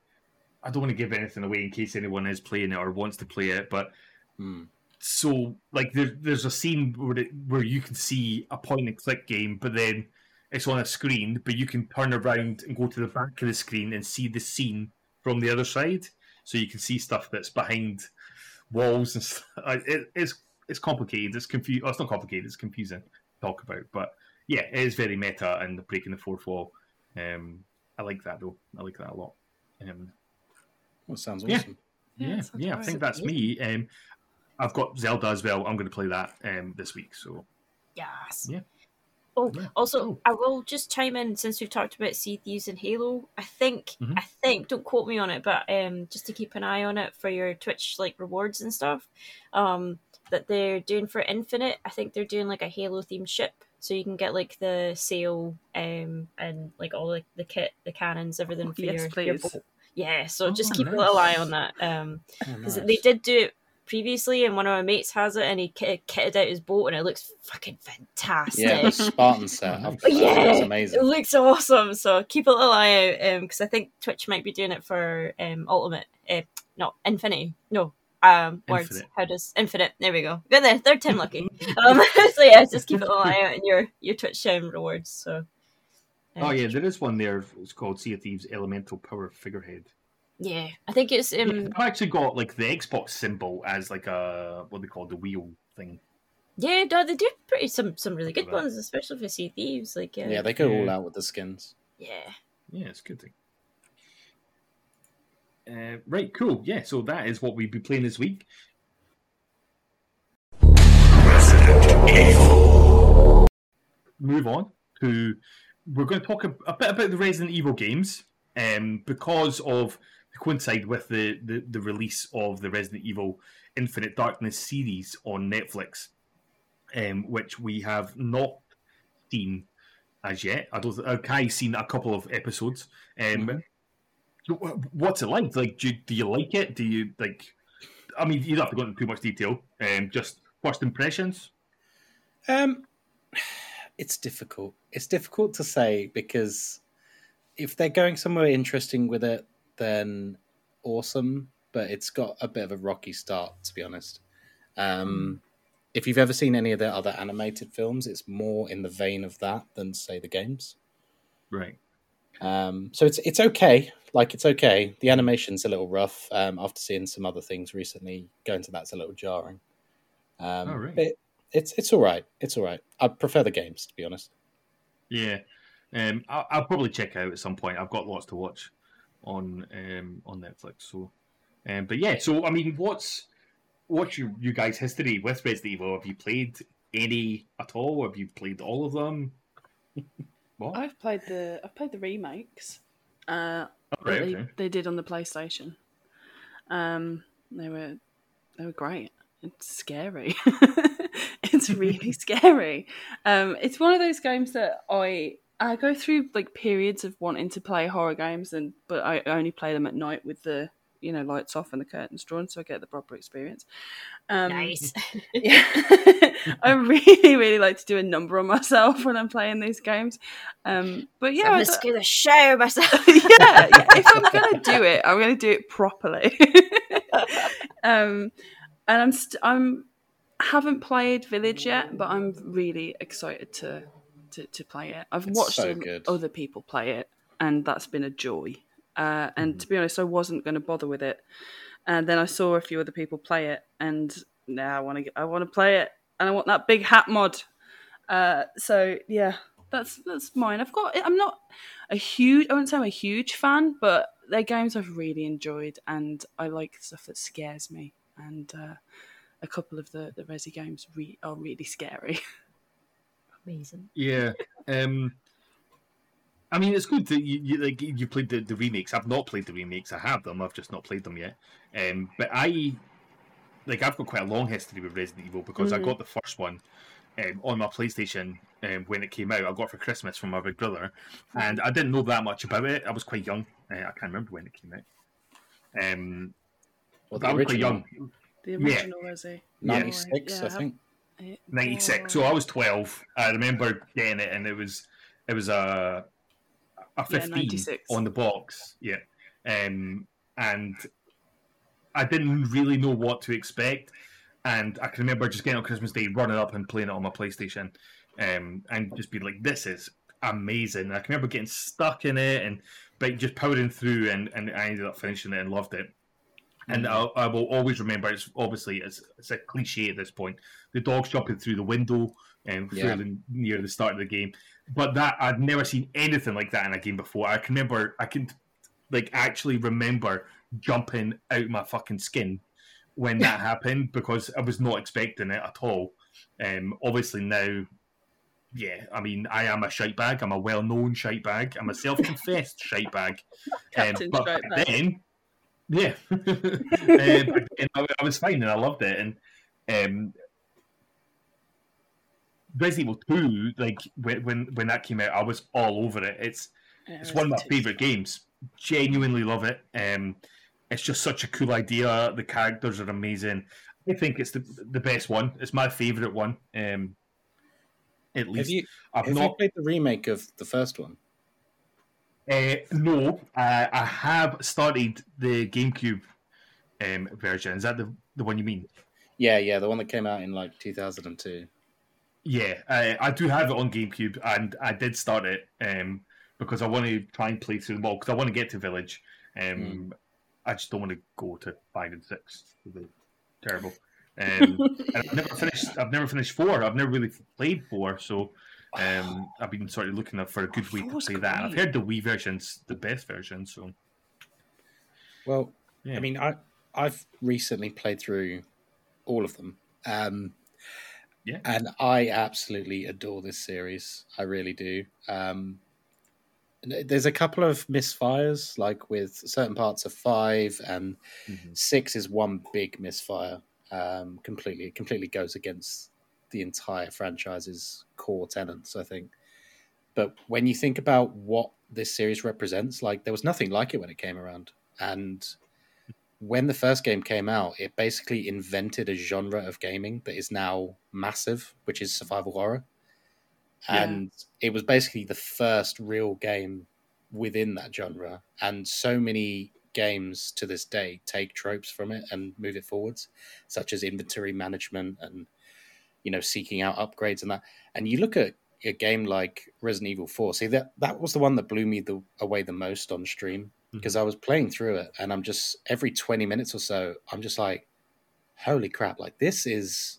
I don't want to give anything away in case anyone is playing it or wants to play it, but
Hmm.
so like there, there's a scene where it, where you can see a point and click game, but then it's on a screen, but you can turn around and go to the back of the screen and see the scene from the other side, so you can see stuff that's behind walls and stuff. It, it's it's complicated. It's confusing. Oh, it's not complicated. It's confusing to talk about, but yeah, it is very meta and breaking the fourth wall. Um, I like that though. I like that a lot. Um,
Well, sounds awesome.
Yeah,
yeah,
that sounds
yeah, I think that's me. Um, I've got Zelda as well. I'm going to play that um, this week. So
Yes.
Yeah.
Oh,
Yeah.
also,
Cool.
I will just chime in since we've talked about Sea Thieves and Halo. I think,
Mhm.
I think, don't quote me on it, but um, just to keep an eye on it for your Twitch like rewards and stuff, um, that they're doing for Infinite. I think they're doing like a Halo themed ship, so you can get like the sail, um, and like all like the kit, the cannons, everything for
Yes,
your, your boat. Yeah, so just
Oh,
keep a little eye on that. Um,
Oh,
because
nice.
they did do it previously, and one of my mates has it, and he kit- kitted out his boat, and it looks fucking fantastic.
Yeah, the Spartan set. I've,
yeah,
it's amazing.
it looks awesome. So keep a little eye out, because I think Twitch might be doing it for um, Ultimate. Uh, no, Infinity. No, um, words.
Infinite.
How does Infinite? There we go. Good there, third time lucky. um, so yeah, just keep a little eye out in your your Twitch um, rewards. So.
Oh yeah, there is one there. It's called Sea of Thieves Elemental Power Figurehead.
yeah. I think it's um,
I've actually got like the Xbox symbol as like a what they call the wheel thing.
Yeah, no, they do pretty some some really good
Look at that.
ones, especially for Sea Thieves. Like, uh,
Yeah, they go all out with the skins.
yeah,
Yeah, it's a good thing. Uh, right, cool. Yeah, so that is what we've been playing this week. Move on to we're going to talk a, a bit about the Resident Evil games, um, because of coincide with the, the the release of the Resident Evil Infinite Darkness series on Netflix, um, which we have not seen as yet. I don't. Uh, Kai's seen a couple of episodes. Um, wh- What's it like? Like, do you, do you like it? Do you like? I mean, you don't have to go into too much detail. Um, just first impressions.
Um, it's difficult. It's difficult to say because if they're going somewhere interesting with it, then awesome. But it's got a bit of a rocky start, to be honest. Um, if you've ever seen any of their other animated films, it's more in the vein of that than say the games.
Right.
Um, so it's it's okay. Like it's okay. The animation's a little rough. Um, after seeing some other things recently, going to that's a little jarring. Um,
Oh, right.
but it's it's all right. It's all right. I prefer the games to be honest.
Yeah. Um, I'll, I'll probably check out at some point. I've got lots to watch on um, on Netflix. So, um, but yeah. So I mean, what's what's your you guys' history with Resident Evil? Have you played any at all? Have you played all of them? what?
I've played the I've played the remakes uh,
Oh, right,
they,
okay.
they did on the PlayStation. Um, they were they were great. It's scary. it's really scary. Um, it's one of those games that I I go through like periods of wanting to play horror games, and but I only play them at night with the you know lights off and the curtains drawn, so I get the proper experience. Um,
nice.
yeah. I really, really like to do a number on myself when I'm playing these games. Um, but
yeah,
yeah,
I'm
I
gonna
don't-
scare the shit out of myself.
yeah, yeah. If I'm gonna do it, I'm gonna do it properly. um, and I'm st- I'm haven't played Village yet, but I'm really excited to to, to play it. I've
It's
watched
so
other people play it, and that's been a joy. Uh, and
Mm-hmm.
to be honest, I wasn't going to bother with it, and then I saw a few other people play it, and now I want to I want to play it, and I want that big hat mod. Uh, so yeah, that's that's mine. I've got. I'm not a huge. I wouldn't say I'm a huge fan, but they're games I've really enjoyed, and I like stuff that scares me. And uh, a couple of the the Resi games re- are really scary.
Amazing.
Yeah. Um, I mean, it's good that you, you like you played the, the remakes. I've not played the remakes. I have them. I've just not played them yet. Um, but I like I've got quite a long history with Resident Evil because I
Mhm.
got the first one um, on my PlayStation um, when it came out. I got it for Christmas from my big brother, and I didn't know that much about it. I was quite young. Uh, I can't remember when it came out. Um,
Well,
I
the
was quite young.
The
Yeah.
original Resi.
ninety six,
Yeah,
I
I
think.
ninety six. So I was twelve. I remember getting it, and it was it was a a fifteen
yeah,
on the box. Yeah, um, and I didn't really know what to expect. And I can remember just getting on Christmas Day, running up and playing it on my PlayStation, um, and just being like, "This is amazing." I can remember getting stuck in it and but just powering through, and, and I ended up finishing it and loved it. And mm. I, I, will always remember. It's obviously it's, it's, a cliche at this point. The dogs jumping through the window and yeah. near the start of the game, but that I'd never seen anything like that in a game before. I can remember. I can like actually remember jumping out of my fucking skin when that happened because I was not expecting it at all. Um, obviously now yeah, I mean, I am a shite bag. I'm a well-known shite bag. I'm a self-confessed shite bag. Um, but back then, yeah, um, I, I, was fine and I loved it. And um, Resident Evil Two, like when, when when that came out, I was all over it. It's yeah, it's one of my favorite games. Genuinely love it. Um, it's just such a cool idea. The characters are amazing. I think it's the the best one. It's my favorite one. Um, at least.
Have you, I've have not you played the remake of the first one?
Uh, no, uh, I have started the GameCube um, version. Is that the the one you mean?
Yeah, yeah, the one that came out in like 2002.
Yeah, uh, I do have it on GameCube, and I did start it um, because I want to try and play through them all because I want to get to Village. Um, mm. I just don't want to go to five and six. Terrible. Um, I've never finished. I've never finished four. I've never really played four, so um, I've been sort of looking up for a good way to play that. I've heard the Wii version's the best version. So,
well, yeah. I mean, I I've recently played through all of them. Um,
yeah,
and I absolutely adore this series. I really do. Um, there's a couple of misfires, like with certain parts of five, and mm-hmm. six is one big misfire um, completely it completely goes against the entire franchise's core tenants, I think. But when you think about what this series represents, like there was nothing like it when it came around, and when the first game came out, it basically invented a genre of gaming that is now massive, which is survival horror. Yeah. And it was basically the first real game within that genre. And so many games to this day take tropes from it and move it forwards, such as inventory management and you know seeking out upgrades and that. And you look at a game like Resident Evil Four. See that that was the one that blew me the, away the most on stream because mm-hmm. I was playing through it and I'm just every twenty minutes or so I'm just like, holy crap! Like this is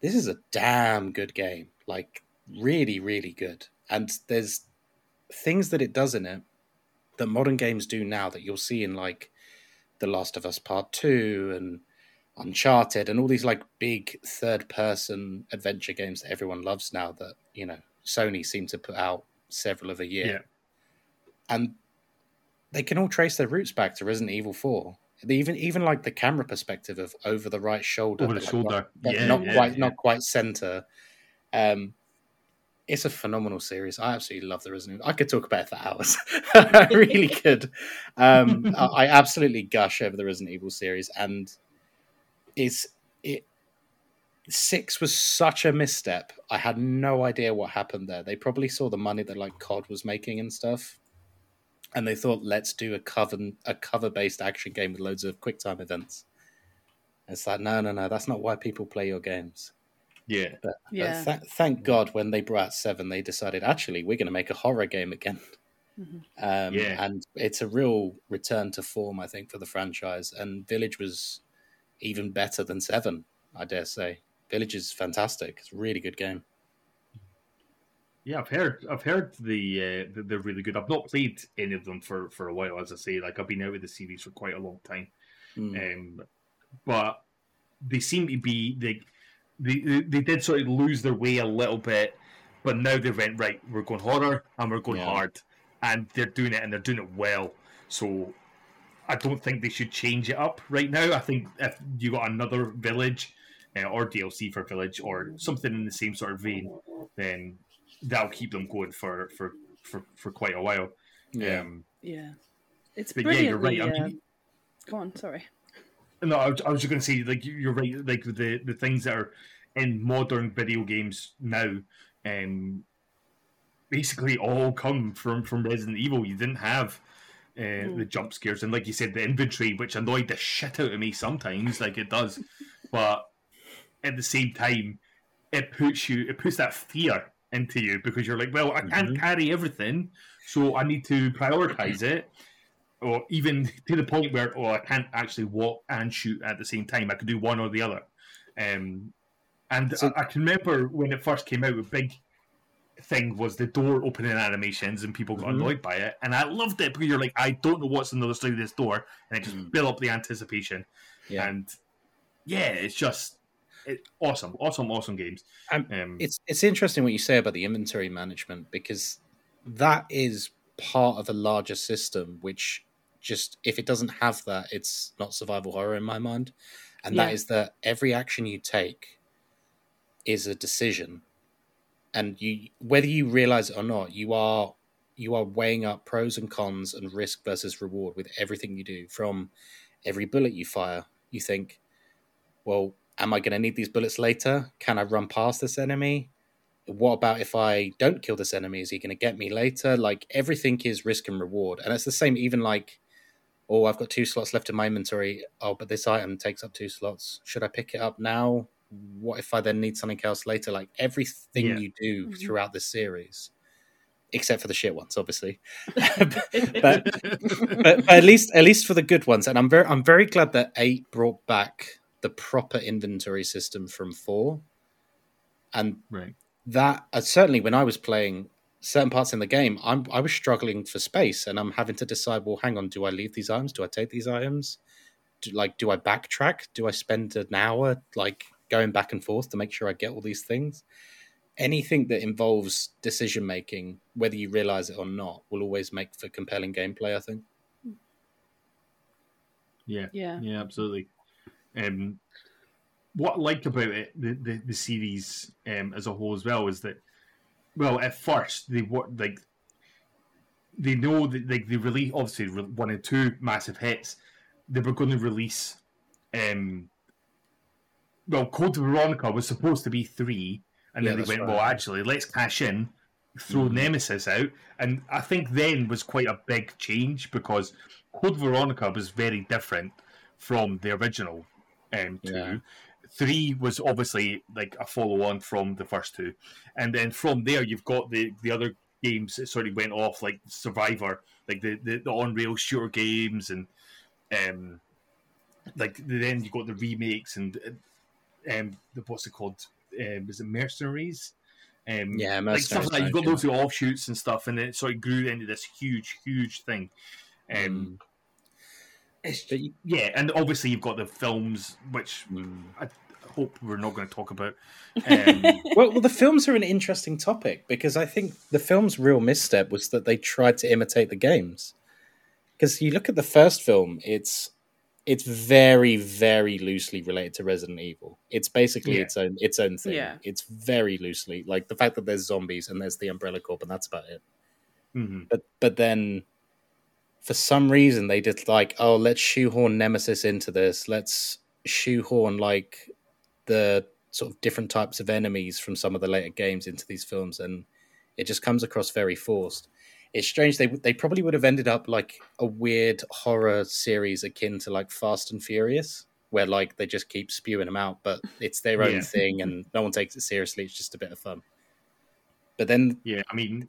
this is a damn good game. Like really, really good. And there's things that it does in it that modern games do now that you'll see in like The Last of Us Part Two and Uncharted and all these like big third person adventure games that everyone loves now that, you know, Sony seem to put out several of a year. Yeah. And they can all trace their roots back to Resident Evil 4. They Even even like the camera perspective of over the right shoulder,
over the
like,
shoulder,
not,
yeah,
not
yeah,
quite
yeah.
not quite center. Um, it's a phenomenal series. I absolutely love the Resident Evil. I could talk about it for hours. I really could. Um, I absolutely gush over the Resident Evil series, and it's it. Six was such a misstep. I had no idea what happened there. They probably saw the money that like COD was making and stuff, and they thought, let's do a cover a cover based action game with loads of quick time events. It's like, no, no, no. That's not why people play your games.
Yeah.
But, yeah. But th- thank God when they brought seven, they decided actually we're going to make a horror game again. Mm-hmm. Um, yeah. And it's a real return to form, I think, for the franchise. And Village was even better than seven, I dare say. Village is fantastic. It's a really good game.
Yeah, I've heard. I've heard the uh, they're really good. I've not played any of them for, for a while, as I say. Like I've been out with the series for quite a long time, mm. um, but they seem to be they they, they did sort of lose their way a little bit, but now they went right. We're going horror and we're going yeah. hard, and they're doing it and they're doing it well. So I don't think they should change it up right now. I think if you got another village uh, or DLC for village or something in the same sort of vein, then that'll keep them going for for for, for quite a while.
Yeah, um, yeah, it's but yeah, you're right. I mean, uh... Go on, sorry.
No, I was, I was just going to say, like you're right. Like the the things that are in modern video games now, um, basically all come from from Resident Evil. You didn't have uh, mm. the jump scares and, like you said, the inventory, which annoyed the shit out of me sometimes, like it does. But at the same time, it puts you, it puts that fear into you because you're like, well, I can't mm-hmm. carry everything, so I need to prioritize it. Or even to the point where, oh, I can't actually walk and shoot at the same time. I could do one or the other. Um, and so, I, I, can remember when it first came out, a big thing was the door opening animations, and people got mm-hmm. annoyed by it. And I loved it because you're like, I don't know what's on the other side of this door, and it just mm. built up the anticipation. Yeah. And yeah, it's just it, awesome, awesome, awesome games.
Um, um, it's it's interesting what you say about the inventory management because that is part of a larger system which just if it doesn't have that it's not survival horror in my mind and yeah. that is that every action you take is a decision and you whether you realize it or not you are you are weighing up pros and cons and risk versus reward with everything you do from every bullet you fire you think well am I going to need these bullets later? Can I run past this enemy? What about if I don't kill this enemy? Is he going to get me later? Like everything is risk and reward. And it's the same, even like, oh, I've got two slots left in my inventory. Oh, but this item takes up two slots. Should I pick it up now? What if I then need something else later? Like everything yeah. you do mm-hmm. throughout this series except for the shit ones, obviously. but, but, but, at least at least for the good ones, and I'm very I'm very glad that eight brought back the proper inventory system from four, and
right.
that uh, certainly when I was playing certain parts in the game, I'm I was struggling for space, and I'm having to decide. Well, hang on, do I leave these items? Do I take these items? Do, like, do I backtrack? Do I spend an hour like going back and forth to make sure I get all these things? Anything that involves decision making, whether you realize it or not, will always make for compelling gameplay. I think.
Yeah,
yeah,
yeah, absolutely. Um, what I like about it, the, the, the series um, as a whole as well, is that, well, at first they were like, they know that like they release obviously one and two massive hits. They were going to release, um, well, Code Veronica was supposed to be three, and yeah, then they went, right. well, actually, let's cash in, throw mm Nemesis out, and I think then was quite a big change because Code Veronica was very different from the original um, two. Yeah. Three was obviously like a follow on from the first two, and then from there you've got the the other games that sort of went off like Survivor, like the the, the on rail shooter games, and um, like then you got the remakes and um, the, what's it called? Um, is it Mercenaries?
Um, yeah,
like stuff like that. You've got loads of offshoots and stuff, and it sort of grew into this huge, huge thing. Um, mm. Yeah, and obviously you've got the films, which mm. I hope we're not going to talk about.
Um, well, well, the films are an interesting topic because I think the film's real misstep was that they tried to imitate the games. Because you look at the first film, it's it's very very loosely related to Resident Evil. It's basically yeah. its own its own thing. Yeah. It's very loosely like the fact that there's zombies and there's the Umbrella Corp and that's about it.
Mm-hmm.
But but then for some reason they did like, oh, let's shoehorn Nemesis into this. Let's shoehorn like the sort of different types of enemies from some of the later games into these films, and it just comes across very forced. It's strange. They they probably would have ended up like a weird horror series akin to like Fast and Furious, where like they just keep spewing them out, but it's their own yeah. thing, and no one takes it seriously. It's just a bit of fun. But then,
yeah, I mean,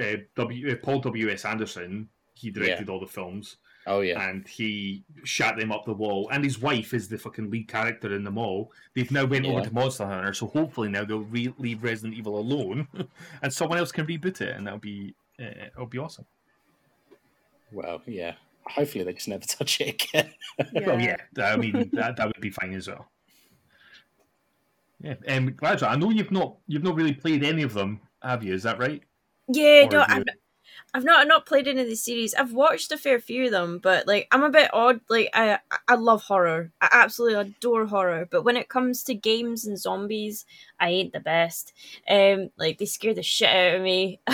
uh, w, uh, Paul W S Anderson he directed yeah. all the films.
Oh yeah,
and he shot them up the wall. And his wife is the fucking lead character in them all. They've now went yeah. over to Monster Hunter, so hopefully now they'll re- leave Resident Evil alone, and someone else can reboot it, and that'll be uh, it'll be awesome.
Well, yeah. Hopefully they just never touch it again.
yeah. Well, yeah. I mean that that would be fine as well. Yeah, um, Glazra, I know you've not you've not really played any of them, have you? Is that right?
Yeah, or no, I've, I've not not played any of the series. I've watched a fair few of them, but like I'm a bit odd. Like I I love horror. I absolutely adore horror. But when it comes to games and zombies, I ain't the best. Um, like they scare the shit out of me.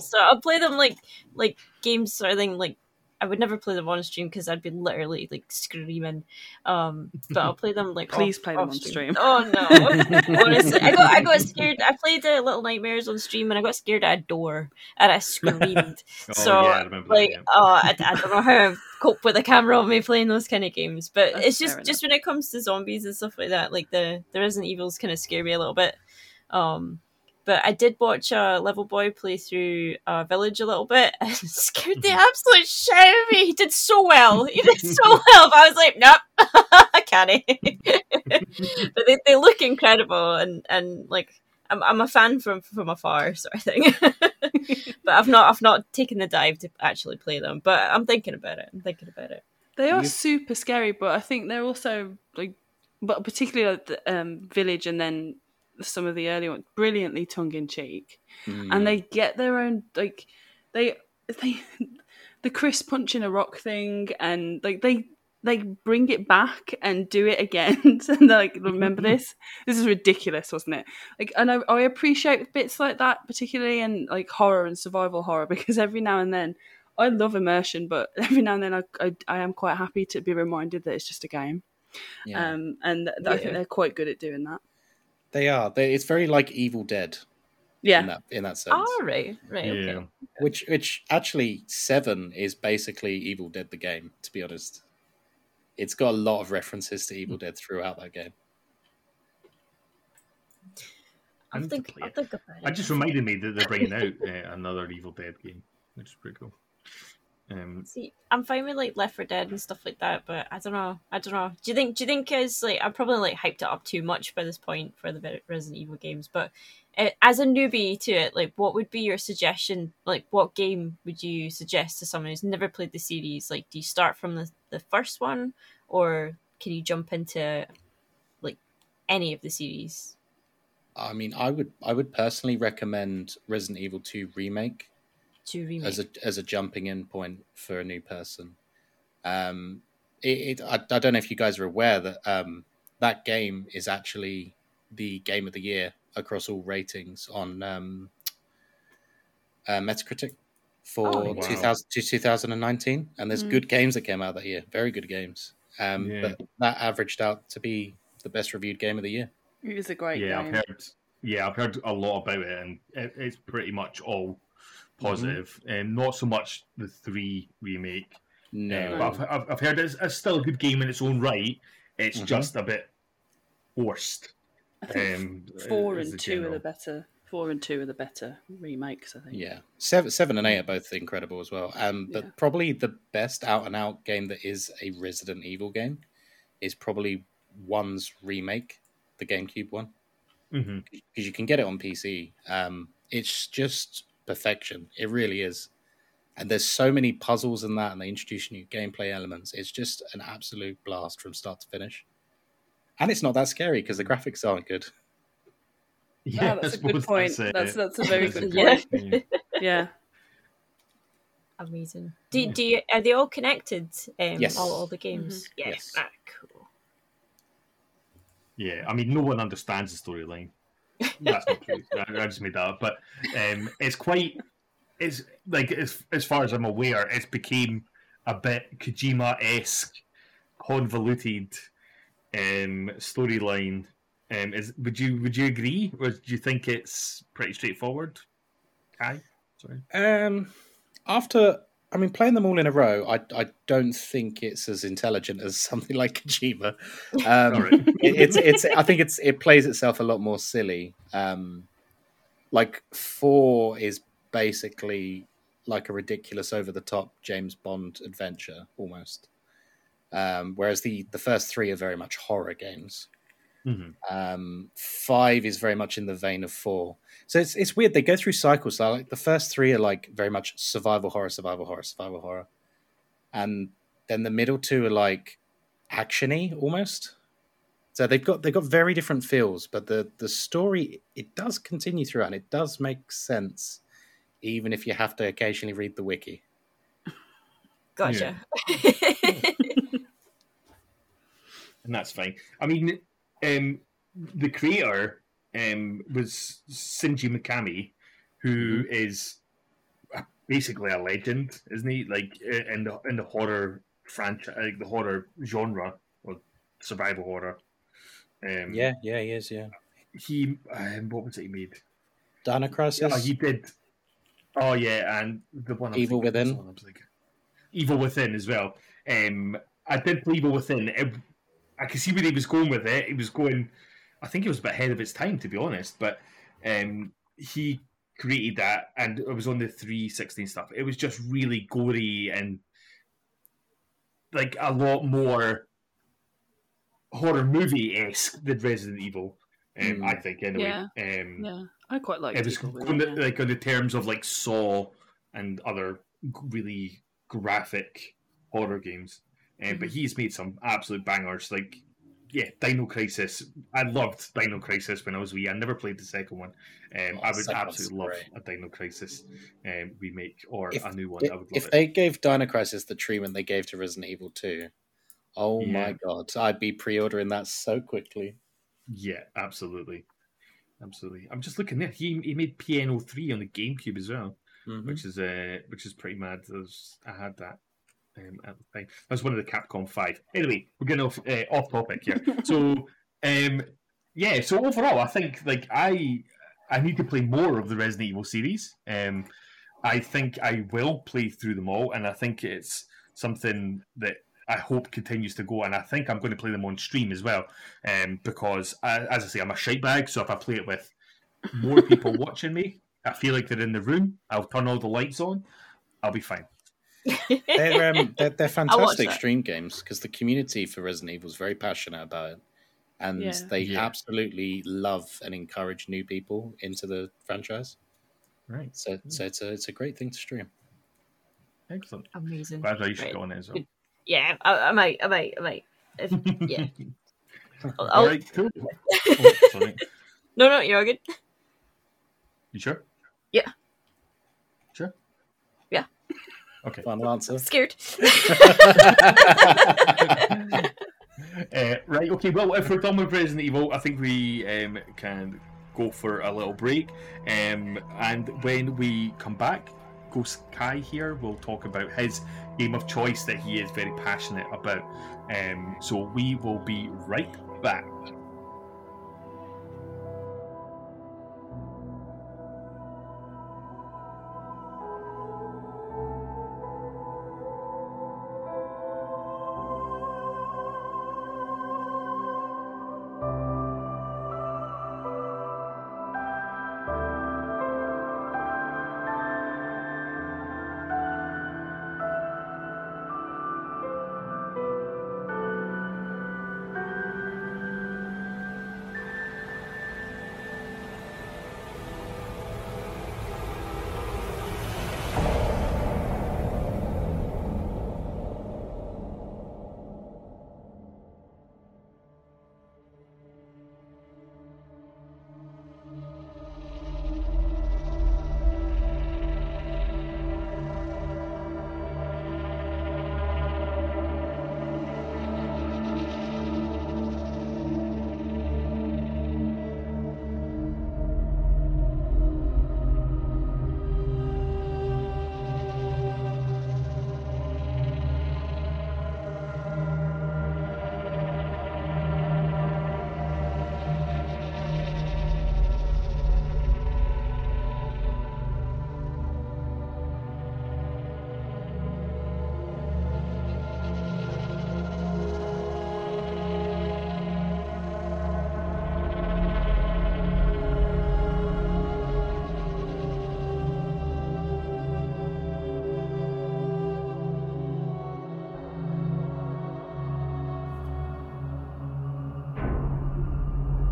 so I'll play them like like games sort of thing like I would never play them on stream because I'd be literally like screaming. Um, but I'll play them like
Please
off,
play them
off
on stream.
Oh no! Honestly, I got I got scared. I played uh, Little Nightmares on stream and I got scared at a door and I screamed.
Oh,
so
yeah, I remember that,
like,
yeah.
oh, I, I don't know how I cope with a camera on me playing those kind of games. But
That's
it's just just when it comes to zombies and stuff like that, like the the Resident Evils kind of scare me a little bit. Um, but I did watch uh, Level Boy play through uh, Village a little bit and scared the absolute shit out of me. He did so well. He did so well. But I was like, nope, I can't. but they, they look incredible and, and like I'm, I'm a fan from from afar sort of thing. but I've not I've not taken the dive to actually play them. But I'm thinking about it. I'm thinking about it.
They are
You-
super scary, but I think they're also like, but particularly like the um, Village and then some of the early ones, brilliantly tongue in cheek,
Mm.
and they get their own like they they the Chris punching a rock thing, and like they they bring it back and do it again, and they're like, remember this? This is ridiculous, wasn't it? Like, and I, I appreciate bits like that, particularly in like horror and survival horror, because every now and then. I love immersion, but every now and then I, I, I am quite happy to be reminded that it's just a game.
Yeah.
Um, and th- I
Yeah.
think they're quite good at doing that.
They are. They, it's very like Evil Dead
Yeah,
in that in that sense.
Oh right, right,
Yeah.
okay.
Which which actually seven is basically Evil Dead the game. To be honest, it's got a lot of references to Evil Dead throughout that game.
I
I'll think I'll think about it.
It just reminded me that they're bringing out uh, another Evil Dead game, which is pretty cool. Um,
See, I'm fine with like Left 4 Dead and stuff like that, but I don't know. I don't know. Do you think? Do you think is like I'm probably like hyped it up too much by this point for the Resident Evil games? But uh, as a newbie to it, like, what would be your suggestion? Like, what game would you suggest to someone who's never played the series? Like, do you start from the the first one, or can you jump into like any of the series?
I mean, I would I would personally recommend Resident Evil Two remake
To remake.
as a as a jumping in point for a new person. Um, it, it I, I don't know if you guys are aware that um, that game is actually the game of the year across all ratings on um, uh, Metacritic for
Oh,
wow.
2000 to 2019, and there's
Mm.
good games that came out that year, very good games. Um,
Yeah.
But that averaged out to be the best reviewed game of the year.
it is a great
yeah,
game.
I've heard. Yeah, I've heard a lot about it, and it, it's pretty much all positive, and not so much the three remake.
No,
Um, but I've, I've, I've heard it's, it's still a good game in its own right. It's
Mhm.
just a bit forced.
I think
Um,
four and
a
two are the better. Four and two are the better remakes. I think.
Yeah, seven, seven and eight are both incredible as well. Um, but
Yeah.
probably the best out and out game that is a Resident Evil game is probably one's remake, the GameCube one,
Mhm.
because you can get it on PC. Um, it's just perfection. It really is. And there's so many puzzles in that, and they introduce new gameplay elements. It's just an absolute blast from start to finish. And it's not that scary because the graphics aren't good.
Yeah,
Ah, that's
I
a good point. That's that's a very good
Yeah.
point.
yeah.
Yeah.
Amazing. Do, do you, are they all connected? Um,
Yes.
All, all the games. Yeah.
Yes.
Ah, cool.
Yeah, I mean, no one understands the storyline. That's not true. I, I just made that up. But um, it's quite. It's like as as far as I'm aware, it's became a bit Kojima esque, convoluted um, storyline. Um, is would you would you agree, or do you think it's pretty straightforward? Kai, sorry.
Um, after I mean, playing them all in a row, I I don't think it's as intelligent as something like Kojima. Um, it, it's it's I think it's it plays itself a lot more silly. Um, like four is basically like a ridiculous, over the top James Bond adventure almost. Um, whereas the the first three are very much horror games.
Mhm.
Um, five is very much in the vein of four. So it's it's weird. They go through cycles. So like the first three are like very much survival horror, survival horror, survival horror, and then the middle two are like actiony almost. So they've got they've got very different feels, but the the story it does continue throughout, and it does make sense, even if you have to occasionally read the wiki.
Gotcha.
and that's fine. I mean, um, the creator um, was Shinji Mikami, who is a basically a legend, isn't he? Like in the in the horror franchise, like the horror genre or survival horror.
Um, yeah, yeah, he is. Yeah,
he. Um, what was it he made?
Dino Crisis.
Yeah, he did. Oh yeah, and the one
I'm Evil Within.
Like, Evil Within as well. Um, I did play Evil Within. It, I could see where he was going with it. He was going. I think it was a bit ahead of its time, to be honest. But um, he created that, and it was on the 316 stuff. It was just really gory and like a lot more horror movie esque than Resident Evil. Um, mm. I think anyway.
Yeah. Um, yeah, I quite like
it. Was on the, like on the terms of like Saw and other really graphic horror games. Um. But he's made some absolute bangers. Like yeah, Dino Crisis. I loved Dino Crisis when I was wee. I never played the second one. Um, oh, I would absolutely love a Dino Crisis um, remake or if, a new one.
If,
I would love
if
it.
they gave Dino Crisis the treatment they gave to Resident Evil 2, oh yeah. my god, I'd be pre ordering that so quickly.
Yeah, absolutely. Absolutely. I'm just looking there. He, he made P.N.03 on the GameCube as well, mm-hmm. which is uh, which is pretty mad. I had that um, at the time. That's one of the Capcom Five. Anyway, we're getting off uh, off topic here. so, um, yeah. So overall, I think like I I need to play more of the Resident Evil series. Um, I think I will play through them all, and I think it's something that I hope continues to go. And I think I'm going to play them on stream as well, um, because uh, as I say, I'm a shite bag. So if I play it with more people watching me, I feel like they're in the room. I'll turn all the lights on. I'll be fine
they're, um, they're, they're fantastic stream games because the community for Resident Evil is very passionate about it, and yeah. they yeah. absolutely love and encourage new people into the franchise.
Right.
So, so it's a it's a great thing to stream.
Excellent.
Amazing.
Glad I should go on it as well.
Yeah, I, I might. I might. I might. If, yeah.
All right. Cool.
oh, no, no, you're good.
You sure?
Yeah.
Sure.
Yeah.
Okay.
Final answer.
I'm Scared.
uh, right. Okay. Well, if we're done with Resident Evil, I think we um, can go for a little break. Um, and when we come back, Ghost Kai here will talk about his game of choice that he is very passionate about. Um, so we will be right back.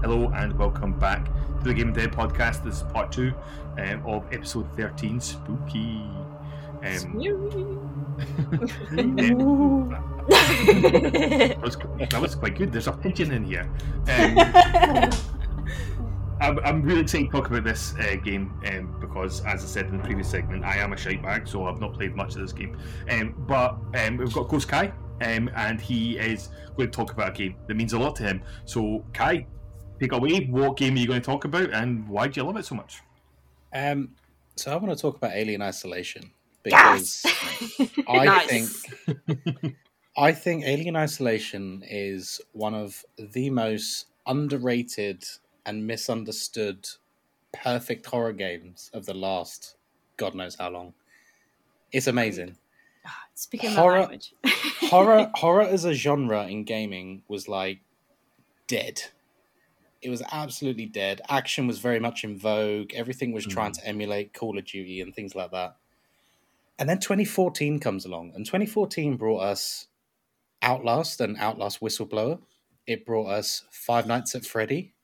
And welcome back to the Gaming Den podcast. This is part two um, of episode 13 Spooky. Um, that, was, that, was, quite good. There's a pigeon in here. Um, I'm, I'm, really excited to talk about this uh, game um, because, as I said in the previous segment, I am a shite bag, so I've not played much of this game. Um, but um, we've got Ghost Kai, um, and he is going to talk about a game that means a lot to him. So, Kai, take away. What game are you going to talk about, and why do you love it so much?
Um, so I want to talk about Alien Isolation. because I
Nice.
think I think Alien Isolation is one of the most underrated and misunderstood perfect horror games of the last God knows how long. It's amazing.
Speaking
Horror- horror horror as a genre in gaming was like dead. It was absolutely dead. Action was very much in vogue. Everything was trying to emulate Call of Duty and things like that. And then 2014 comes along, and 2014 brought us Outlast and Outlast Whistleblower. It brought us Five Nights at Freddy.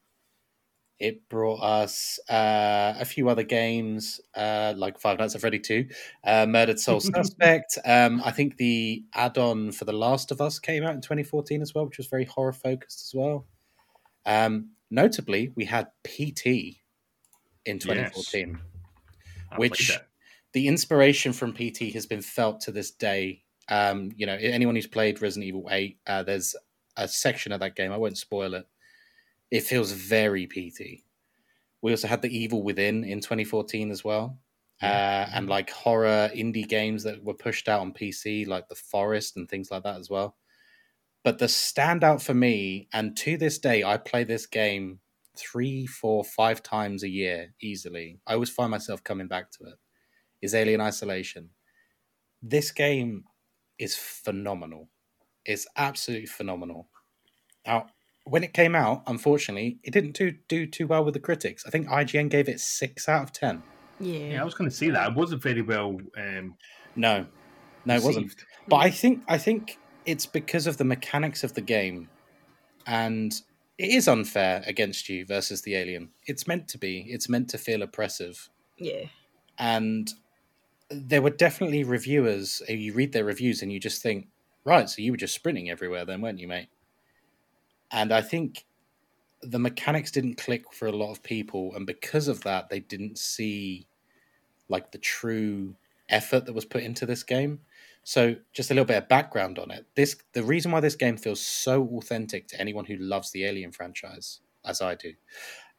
It brought us uh, a few other games uh, like Five Nights at Freddy 2, uh, Murdered Soul Suspect. Um, I think the add on for The Last of Us came out in 2014 as well, which was very horror focused as well. Um, notably, we had PT in 2014
I
Which- the inspiration from PT has been felt to this day. Um, you know, anyone who's played Resident Evil 8, uh, there's a section of that game. I won't spoil it. It feels very PT. We also had the Evil Within in 2014 as well, uh, and like horror indie games that were pushed out on PC, like The Forest and things like that as well. But the standout for me, and to this day, I play this game three, four, five times a year easily. I always find myself coming back to it is Alien Isolation. This game is phenomenal. It's absolutely phenomenal. Now, when it came out, unfortunately, it didn't do, do too well with the critics. I think IGN gave it six out of ten.
yeah.
Yeah, I was going to say that. It wasn't very well um,
No, no, it wasn't.
received.
But I think I think it's because of the mechanics of the game, and it is unfair against you versus the alien. It's meant to be. It's meant to feel oppressive.
yeah.
and there were definitely reviewers you read their reviews and you just think right so you were just sprinting everywhere then weren't you mate and i think the mechanics didn't click for a lot of people and because of that they didn't see like the true effort that was put into this game so just a little bit of background on it this the reason why this game feels so authentic to anyone who loves the alien franchise as i do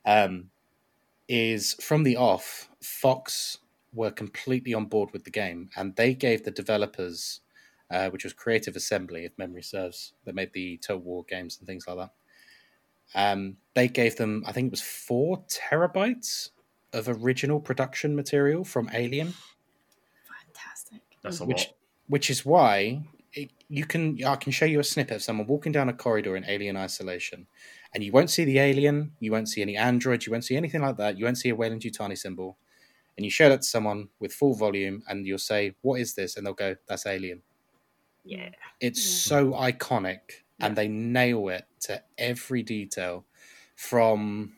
um, is from the off fox were completely on board with the game, and they gave the developers, uh, which was Creative Assembly, if memory serves, that made the Total War games and things like that. Um, they gave them, I think it was four terabytes of original production material from Alien,
Fantastic.
That's a
which
lot.
Which is why it, you can I can show you a snippet of someone walking down a corridor in Alien Isolation, and you won't see the alien, you won't see any androids, you won't see anything like that, you won't see a Weyland Yutani symbol, and you show that to someone with full volume, and you'll say, "What is this?" and they'll go, "That's Alien."
Yeah.
It's
Yeah.
so iconic, and they nail it to every detail, from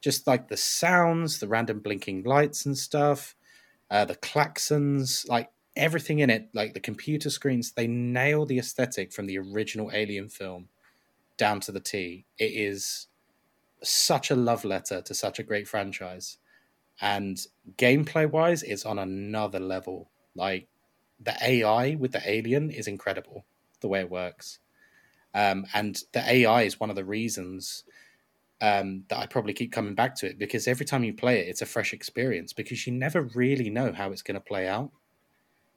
just like the sounds, the random blinking lights and stuff, uh, the klaxons, like everything in it, like the computer screens. They nail the aesthetic from the original Alien film down to the T. It is such a love letter to such a great franchise, and gameplay wise, it's on another level. Like the AI with the alien is incredible the way it works. Um, and the AI is one of the reasons um, that I probably keep coming back to it because every time you play it, it's a fresh experience because you never really know how it's going to play out.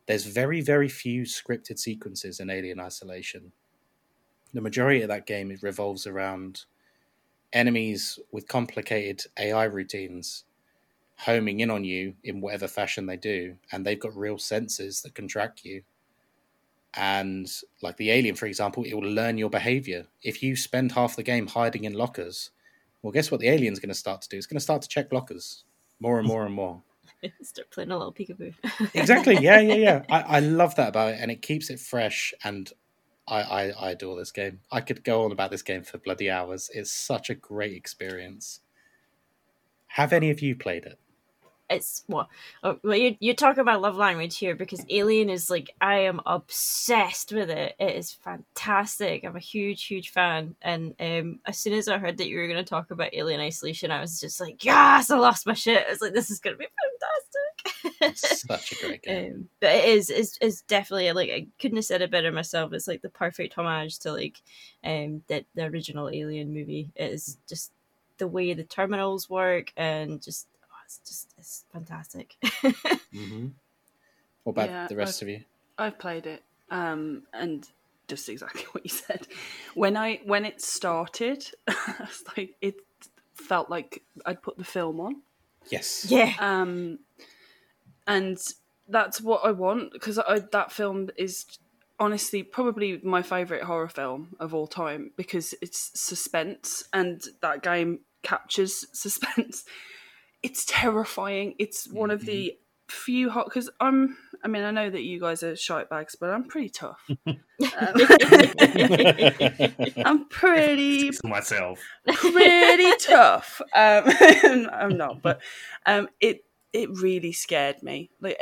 There's very, very few scripted sequences in Alien Isolation. The majority of that game it revolves around enemies with complicated AI routines homing in on you in whatever fashion they do, and they've got real senses that can track you. And like the alien, for example, it will learn your behavior. If you spend half the game hiding in lockers, well, guess what the alien's going to start to do? It's going to start to check lockers more and more and more.
Start playing a little peekaboo.
exactly. Yeah, yeah, yeah. I, I love that about it, and it keeps it fresh. And I, I, I adore this game. I could go on about this game for bloody hours. It's such a great experience. Have any of you played it?
It's what oh, well you you're talking about love language here because Alien is like I am obsessed with it. It is fantastic. I'm a huge huge fan, and um, as soon as I heard that you were going to talk about Alien Isolation, I was just like, yes, I lost my shit. I was like, this is going to be fantastic.
Such a great game.
Um, but it is is is definitely like I couldn't have said it better myself. It's like the perfect homage to like um that the original Alien movie. It is just the way the terminals work and just it's just it's fantastic.
hmm What about
Yeah,
the rest
I've-
of you?
I've played it, um, and just exactly what you said. When I when it started, it's like it felt like I'd put the film on,
Yes.
Yeah.
um, and that's what I want because that film is honestly probably my favorite horror film of all time because it's suspense and that game captures suspense. It's terrifying. It's one of the few hot because I'm. I mean, I know that you guys are shite bags, but I'm pretty tough. Um, I'm pretty
myself.
pretty tough. Um, I'm not, but um, it it really scared me. Like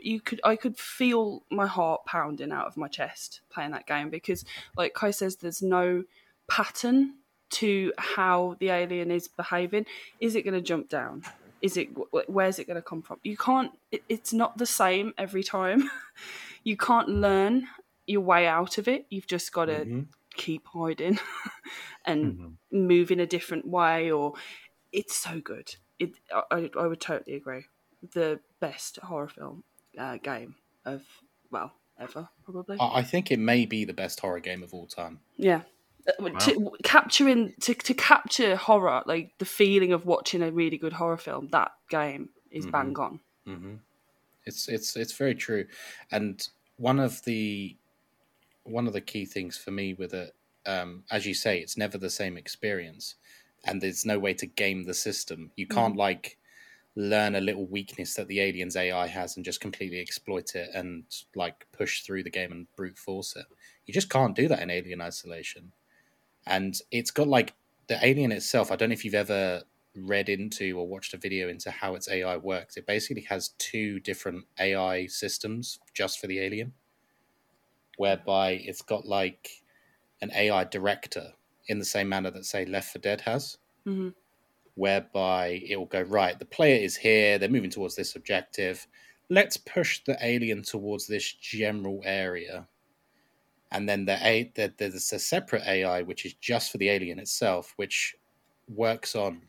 you could, I could feel my heart pounding out of my chest playing that game because, like Kai says, there's no pattern to how the alien is behaving. Is it going to jump down? Is it where's it going to come from? You can't. It, it's not the same every time. you can't learn your way out of it. You've just got to
Mhm.
keep hiding and
Mhm.
move in a different way or it's so good it i, I would totally agree the best horror film uh, game of well ever probably
I think it may be the best horror game of all time.
yeah To, capturing to, to capture horror like the feeling of watching a really good horror film that game is
Mhm.
bang on
hmm It's it's it's very true, and one of the one of the key things for me with it, um, as you say, it's never the same experience, and there's no way to game the system. You can't like learn a little weakness that the aliens AI has and just completely exploit it and like push through the game and brute force it. You just can't do that in Alien Isolation, and it's got like the alien itself. I don't know if you've ever read into or watched a video into how its AI works. It basically has two different AI systems just for the alien, whereby it's got like an AI director in the same manner that, say, Left 4 Dead has,
Mhm.
whereby it will go, right, the player is here, they're moving towards this objective. Let's push the alien towards this general area. And then the A, the, there's a separate AI which is just for the alien itself, which works on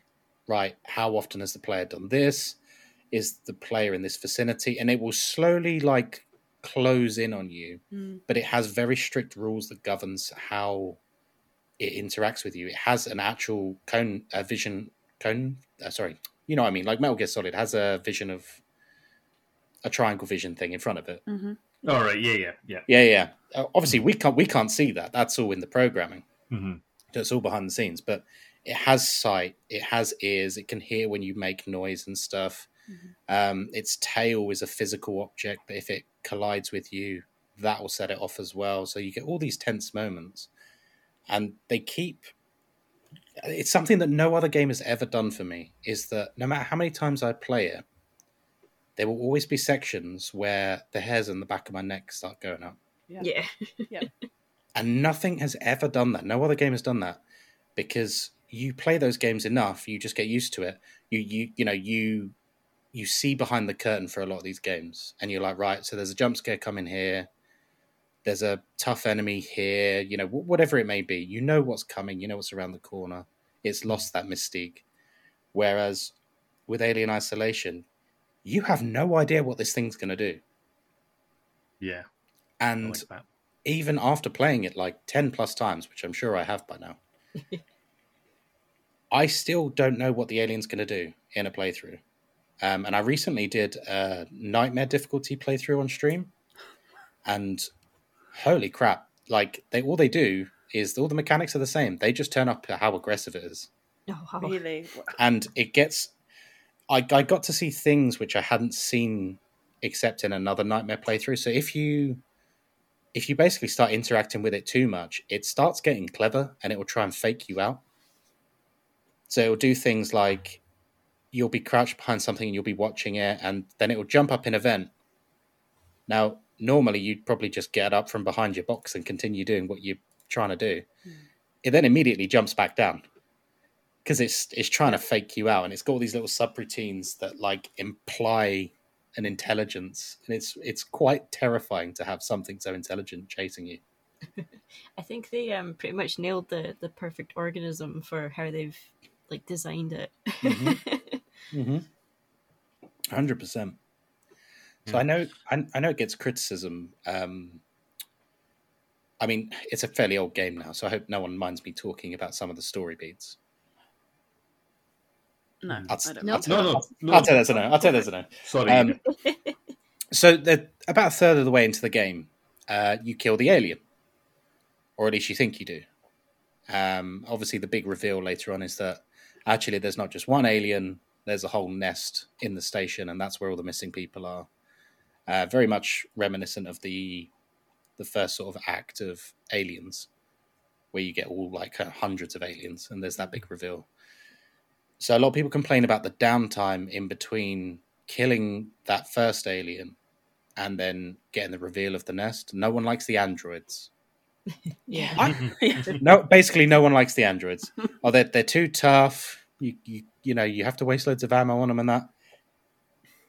right, how often has the player done this? Is the player in this vicinity? And it will slowly like close in on you,
Mm.
but it has very strict rules that governs how it interacts with you. It has an actual cone, a vision cone. Uh, sorry, you know what I mean. Like Metal Gear Solid has a vision of a triangle vision thing in front of it.
hmm
All right. Yeah. Yeah. Yeah.
Yeah, yeah. Uh, obviously, we can't we can't see that. That's all in the programming.
hmm
That's all behind the scenes. But it has sight. It has ears. It can hear when you make noise and stuff. Um, its tail is a physical object, but if it collides with you, that will set it off as well. So you get all these tense moments, and they keep. It's something that no other game has ever done for me. Is that no matter how many times I play it, there will always be sections where the hairs on the back of my neck start going up
Yeah.
Yeah.
and nothing has ever done that. No other game has done that because you play those games enough, you just get used to it. You you you know you you see behind the curtain for a lot of these games, and you're like, right, so there's a jump scare coming here. There's a tough enemy here, you know, wh- whatever it may be. You know what's coming. You know what's around the corner. It's lost that mystique. Whereas with Alien Isolation, you have no idea what this thing's going to do,
Yeah.
And
like
even after playing it like 10 plus times, which I'm sure I have by now, I still don't know what the alien's going to do in a playthrough. Um, and I recently did a nightmare difficulty playthrough on stream, and holy crap! Like they all they do is all the mechanics are the same. They just turn up how aggressive it is,
Oh, wow.
really
and it gets. I, I got to see things which I hadn't seen except in another nightmare playthrough. So if you if you basically start interacting with it too much, it starts getting clever and it will try and fake you out. So it will do things like you'll be crouched behind something and you'll be watching it, and then it will jump up in a vent. Now, normally you'd probably just get up from behind your box and continue doing what you're trying to do. Hmm. It then immediately jumps back down because it's it's trying to fake you out, and it's got all these little subroutines that like imply an intelligence, and it's it's quite terrifying to have something so intelligent chasing you.
I think they um pretty much nailed the the perfect organism for how they've like designed it.
Mm-hmm. Hundred percent. So I know I, I know it gets criticism. Um, I mean, it's a fairly old game now, so I hope no one minds me talking about some of the story beats.
No,
I'll,
I don't.
No, no, no.
I'll tell you that's a no. I'll tell you that's a no.
Sorry.
Um, so they're about a third of the way into the game, uh, you kill the alien, or at least you think you do. Um, obviously, the big reveal later on is that actually there's not just one alien. There's a whole nest in the station, and that's where all the missing people are. Uh, very much reminiscent of the the first sort of act of Aliens, where you get all like uh, hundreds of aliens, and there's that big reveal. So a lot of people complain about the downtime in between killing that first alien and then getting the reveal of the nest. No one likes the androids.
Yeah. yeah.
No, basically, no one likes the androids. Oh, they're they're too tough. You you you know you have to waste loads of ammo on them and that.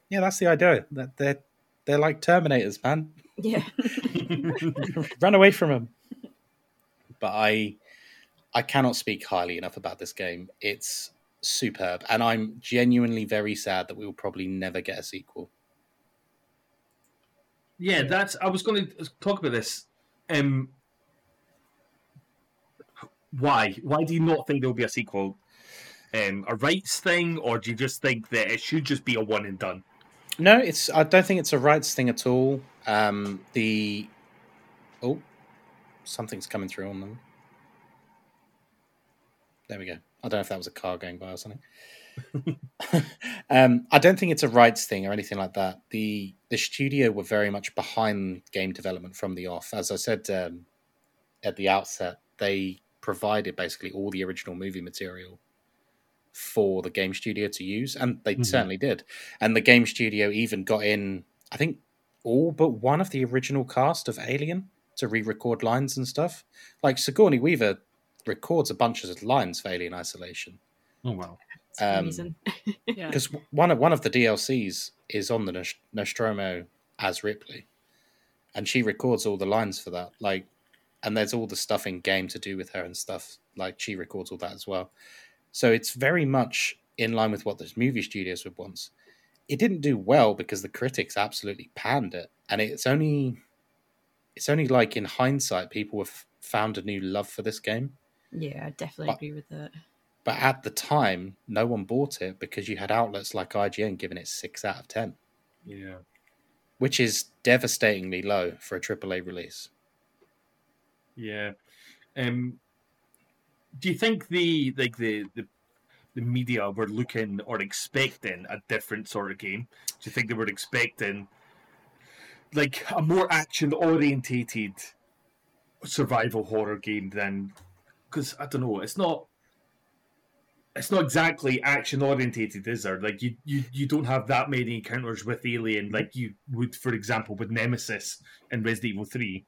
Yeah, that's the idea. That they're they're like Terminators, man.
Yeah.
Run away from them. But I I cannot speak highly enough about this game. It's superb, and I'm genuinely very sad that we will probably never get a sequel.
Yeah, that's. I was going to talk about this. Um, why? Why do you not think there will be a sequel? Um, a rights thing, or do you just think that it should just be a one and done?
No, it's. I don't think it's a rights thing at all. Um, the oh, something's coming through on them. There we go. I don't know if that was a car going by or something. um, I don't think it's a rights thing or anything like that. The the studio were very much behind game development from the off. As I said um, at the outset, they provided basically all the original movie material for the game studio to use, and they
Mhm.
certainly did. And the game studio even got in, I think, all but one of the original cast of Alien to re-record lines and stuff. Like Sigourney Weaver records a bunch of lines for Alien Isolation
Oh wow!
It's
Um,
yeah.
because one of one of the DLCs is on the Nost- Nostromo as Ripley, and she records all the lines for that. Like, and there's all the stuff in game to do with her and stuff. Like, she records all that as well. So it's very much in line with what those movie studios would want. It didn't do well because the critics absolutely panned it, and it's only it's only like in hindsight people have found a new love for this game.
Yeah, I definitely
but-
agree with that.
But at the time, no one bought it because you had outlets like IGN giving it six out of ten.
Yeah.
which is devastatingly low for a AAA release.
Yeah. Um, do you think the like the, the the media were looking or expecting a different sort of game? Do you think they were expecting like a more action orientated survival horror game than because I don't know, it's not it's not exactly action orientated, is there? Like you, you you don't have that many encounters with alien like you would, for example, with Nemesis in Resident Evil Three.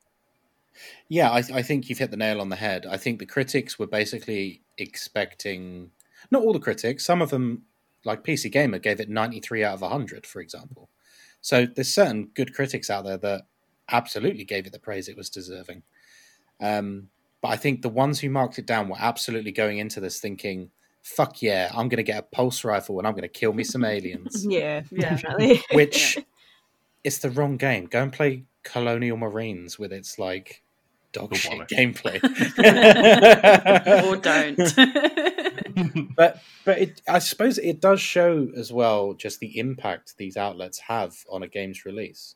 Yeah, I, I think you've hit the nail on the head. I think the critics were basically expecting, not all the critics, some of them, like PC Gamer, gave it 93 out of 100, for example. So there's certain good critics out there that absolutely gave it the praise it was deserving. Um, but I think the ones who marked it down were absolutely going into this thinking, fuck yeah, I'm going to get a pulse rifle and I'm going to kill me some aliens.
Yeah,
Yeah.
definitely.
which it's the wrong game. Go and play Colonial Marines with its like dog shit gameplay.
or don't.
but but it, I suppose it does show as well just the impact these outlets have on a game's release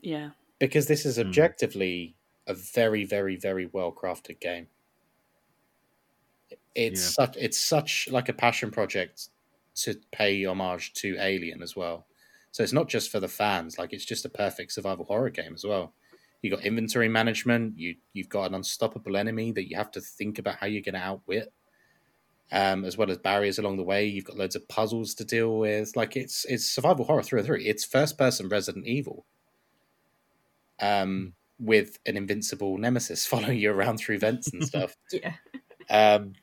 yeah.
because this is
Hmm.
objectively a very very very well crafted game. It's
Yeah.
such it's such like a passion project to pay homage to Alien as well. So it's not just for the fans; like it's just a perfect survival horror game as well. You got inventory management. You you've got an unstoppable enemy that you have to think about how you're going to outwit, um, as well as barriers along the way. You've got loads of puzzles to deal with. Like it's it's survival horror through and through. It's first person Resident Evil, um, with an invincible nemesis following you around through vents and stuff.
yeah.
Um,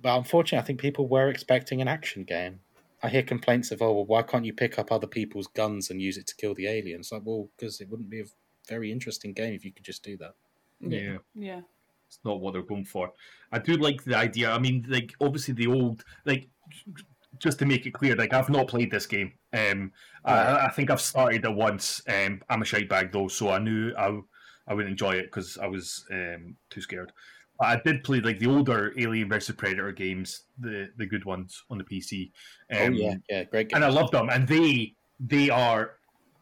but unfortunately, I think people were expecting an action game. I hear complaints of, oh, well, why can't you pick up other people's guns and use it to kill the aliens? Like, well, because it wouldn't be a very interesting game if you could just do that.
yeah.
Yeah.
It's not what they're going for. I do like the idea. I mean, like obviously the old like just to make it clear, like I've not played this game. Um, I, I, think I've started it once. Um, I'm a shite bag though, so I knew I I would enjoy it because I was um, too scared. But I did play like the older Alien vs Predator games, the the good ones on the PC.
Um, oh yeah, yeah, great.
Games. And I love them, and they they are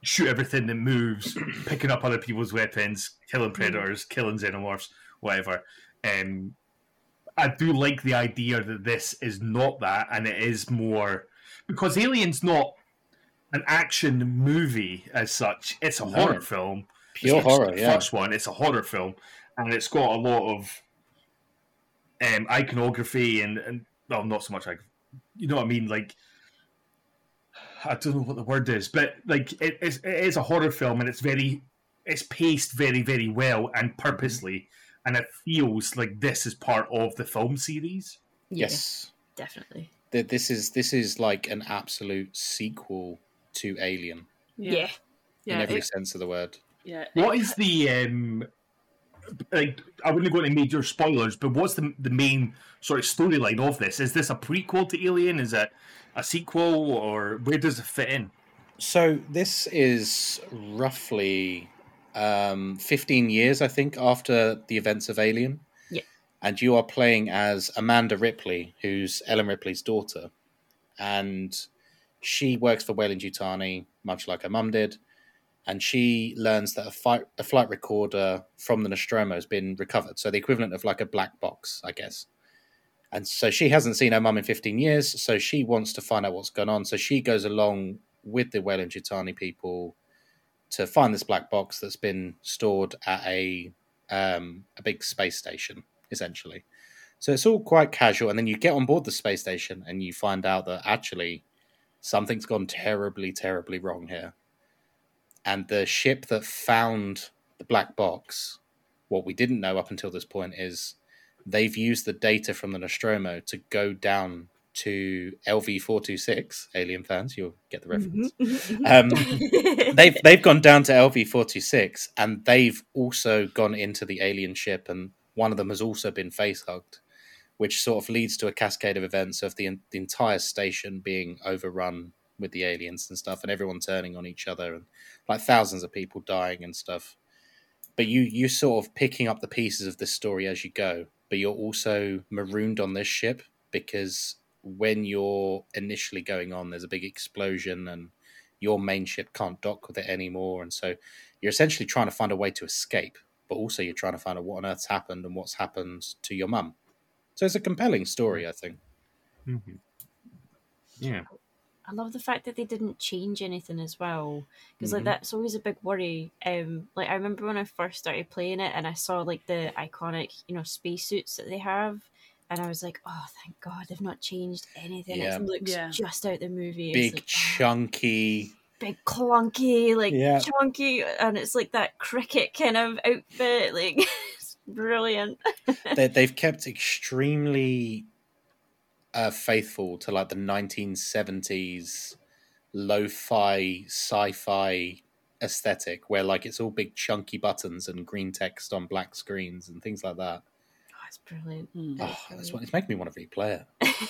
shoot everything that moves, picking up other people's weapons, killing mm. predators, killing xenomorphs, whatever. Um, I do like the idea that this is not that, and it is more because Alien's not an action movie as such. It's a no. horror film.
Pure
it's
horror. Yeah.
first one. It's a horror film, and it's got a lot of um, iconography and, and well, not so much like you know what I mean, like. I don't know what the word is, but like it is, it is a horror film, and it's very, it's paced very, very well and purposely and it feels like this is part of the film series.
Yes,
definitely.
That This is this is like an absolute sequel to Alien.
Yeah,
in every it, sense of the word.
Yeah.
What is the um? Like, I wouldn't go into major spoilers, but what's the the main sort of storyline of this? Is this a prequel to Alien? Is it a sequel, or where does it fit in?
So this is roughly um, 15 years, I think, after the events of Alien.
Yeah.
And you are playing as Amanda Ripley, who's Ellen Ripley's daughter. And she works for Weyland-Yutani, much like her mum did. And she learns that a, fight, a flight recorder from the Nostromo has been recovered. So the equivalent of like a black box, I guess. And so she hasn't seen her mum in 15 years. So she wants to find out what's going on. So she goes along with the Weyland-Yutani people to find this black box that's been stored at a um, a big space station, essentially. So it's all quite casual, and then you get on board the space station and you find out that actually something's gone terribly, terribly wrong here. And the ship that found the black box, what we didn't know up until this point is they've used the data from the Nostromo to go down to LV426, Alien fans, you'll get the reference. Mm-hmm. um, they've they've gone down to LV426, and they've also gone into the alien ship, and one of them has also been face hugged, which sort of leads to a cascade of events of the, the entire station being overrun with the aliens and stuff, and everyone turning on each other, and like thousands of people dying and stuff. But you you sort of picking up the pieces of this story as you go, but you're also marooned on this ship because when you're initially going on, there's a big explosion and your main ship can't dock with it anymore. And so you're essentially trying to find a way to escape, but also you're trying to find out what on earth's happened and what's happened to your mum. So it's a compelling story, I think.
Mm-hmm. Yeah.
I love the fact that they didn't change anything as well, because mm-hmm. like that's always a big worry. Um, like I remember when I first started playing it, and I saw like the iconic, you know, spacesuits that they have, and I was like, "Oh, thank God, they've not changed anything. Yeah. It looks yeah. just out the movie.
Big
like,
chunky,
oh, big clunky, like yeah. chunky, and it's like that cricket kind of outfit. Like, it's brilliant.
they, they've kept extremely uh, faithful to like the 1970s lo-fi sci-fi aesthetic where like it's all big chunky buttons and green text on black screens and things like that
that's brilliant.
Mm. Oh, that's what it's making me want to replay
it.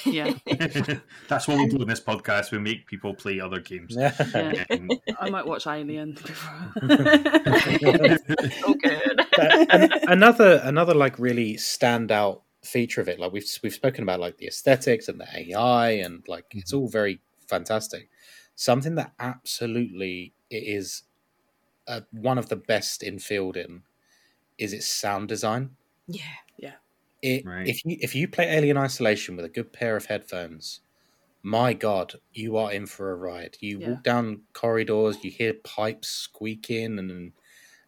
yeah,
that's what we do in this podcast. We make people play other games.
Yeah. Um, I might watch Alien. so
good.
another, another like really standout feature of it, like we've we've spoken about, like the aesthetics and the AI, and like mm-hmm. it's all very fantastic. Something that absolutely it is uh, one of the best in field in is its sound design.
Yeah,
yeah.
It, right. If you if you play Alien Isolation with a good pair of headphones, my God, you are in for a ride. You yeah. walk down corridors, you hear pipes squeaking and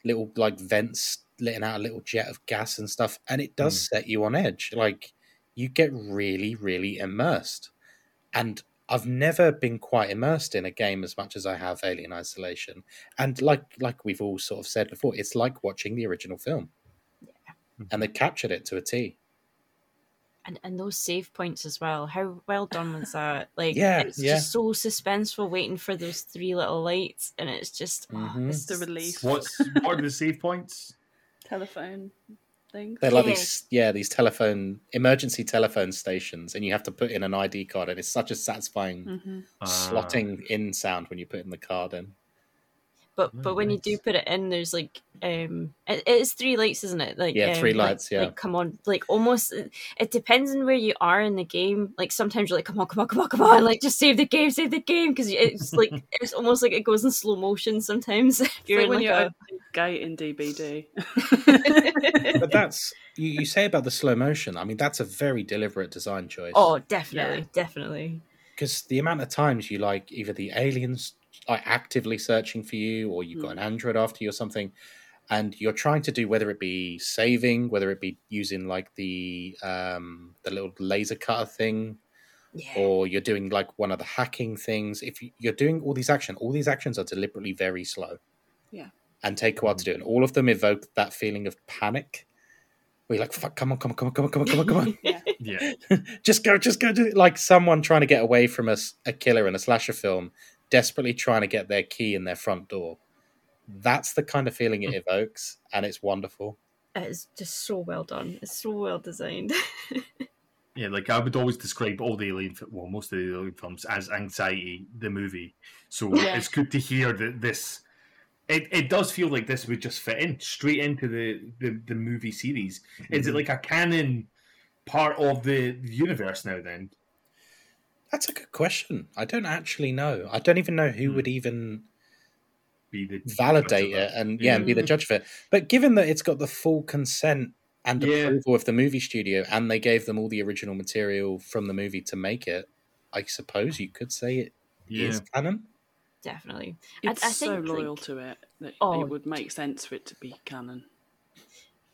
little like vents letting out a little jet of gas and stuff, and it does mm. set you on edge. Like you get really, really immersed. And I've never been quite immersed in a game as much as I have Alien Isolation. And like like we've all sort of said before, it's like watching the original film. Yeah. And they captured it to a T
and and those save points as well. How well done was that? Like,
yeah,
it's
yeah.
just so suspenseful, waiting for those three little lights, and it's just
mm-hmm.
oh, it's the relief.
What's what are the save points?
Telephone, things.
They're like
Yeah.
these, yeah, these telephone emergency telephone stations, and you have to put in an ID card, and it's such a satisfying
hmm
Ah.
slotting in sound when you put in the card in.
But
Oh,
but when you do put it in, there's like um, it, it's three lights, isn't it? Like
Yeah,
um,
three
like-
lights, yeah.
like come on, like almost. It depends on where you are in the game. Like sometimes you're like, come on, come on, come on, come on, like just save the game, save the game, because it's like it's almost like it goes in slow motion sometimes. If you're
like
in
when
like
you're
a,
opening a gate in DBD.
But that's you, you say about the slow motion. I mean, that's a very deliberate design choice.
oh, definitely, definitely.
because the amount of times you like either the aliens are actively searching for you or you've got an android after you or something and you're trying to do whether it be saving whether it be using like the um the little laser cutter thing
Yeah,
or you're doing like one of the hacking things if you- you're doing all these actions all these actions are deliberately very slow
Yeah.
and take a while to do and all of them evoke that feeling of panic where you're like fuck come on come on come on come on come on come on come on
Yeah. yeah.
just go, just go. Do it. like someone trying to get away from a, s- a killer in a slasher film, desperately trying to get their key in their front door. That's the kind of feeling it mm. evokes, and it's wonderful.
it's just so well done. It's so well designed.
Yeah, like I would always describe all the alien, well, most of the alien films as anxiety, the movie. So
Yeah.
it's good to hear that this. It, it does feel like this would just fit in straight into the, the, the movie series. Is it mm-hmm. like a canon part of the, the universe now? Then
That's a good question. I don't actually know. I don't even know who
Hmm.
would even
be the
validate it and yeah, and be the
Mm.
judge of it. But given that it's got the full consent and
Yeah.
approval of the movie studio, and they gave them all the original material from the movie to make it, I suppose you could say it is
Yeah,
canon.
definitely. I-
It's
I
so
think,
loyal
like-
to it that
Oh,
it would make sense for it to be canon.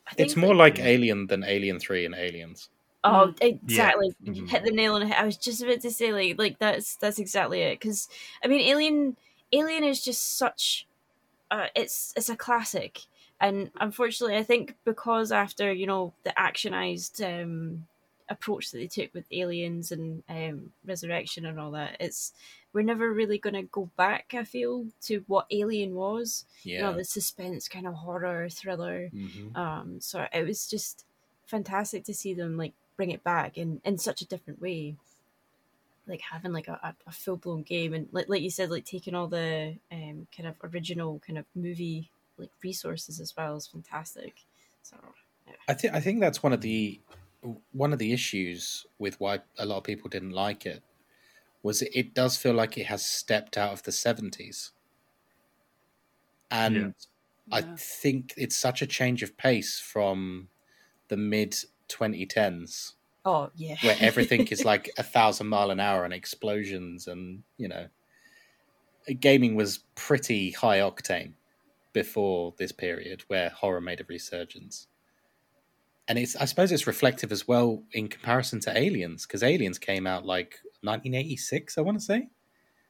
I think,
It's more like Alien than Alien Three and Aliens.
Oh, exactly.
Mhm.
Hit the nail on the head. I was just about to say like like that's that's exactly it. Because I mean, Alien Alien is just such. Uh, it's it's a classic, and unfortunately, I think because after you know the actionized um, approach that they took with Aliens and um, Resurrection and all that, it's we're never really going to go back. I feel to what Alien was. You
Yeah.
know, the suspense kind of horror thriller.
Mhm.
Um, so it was just fantastic to see them like bring it back in in such a different way. Like having like a, a, a full blown game and like like you said, like taking all the um kind of original kind of movie like resources as well is fantastic. So
I think I think that's one of the one of the issues with why a lot of people didn't like it was it, it does feel like it has stepped out of the seventies, and
Yeah.
I
Yeah.
think it's such a change of pace from the mid 2010s
oh yeah,
where everything is like a thousand mile an hour and explosions and you know gaming was pretty high octane before this period where horror made a resurgence and it's i suppose it's reflective as well in comparison to aliens because aliens came out like 1986 i want to say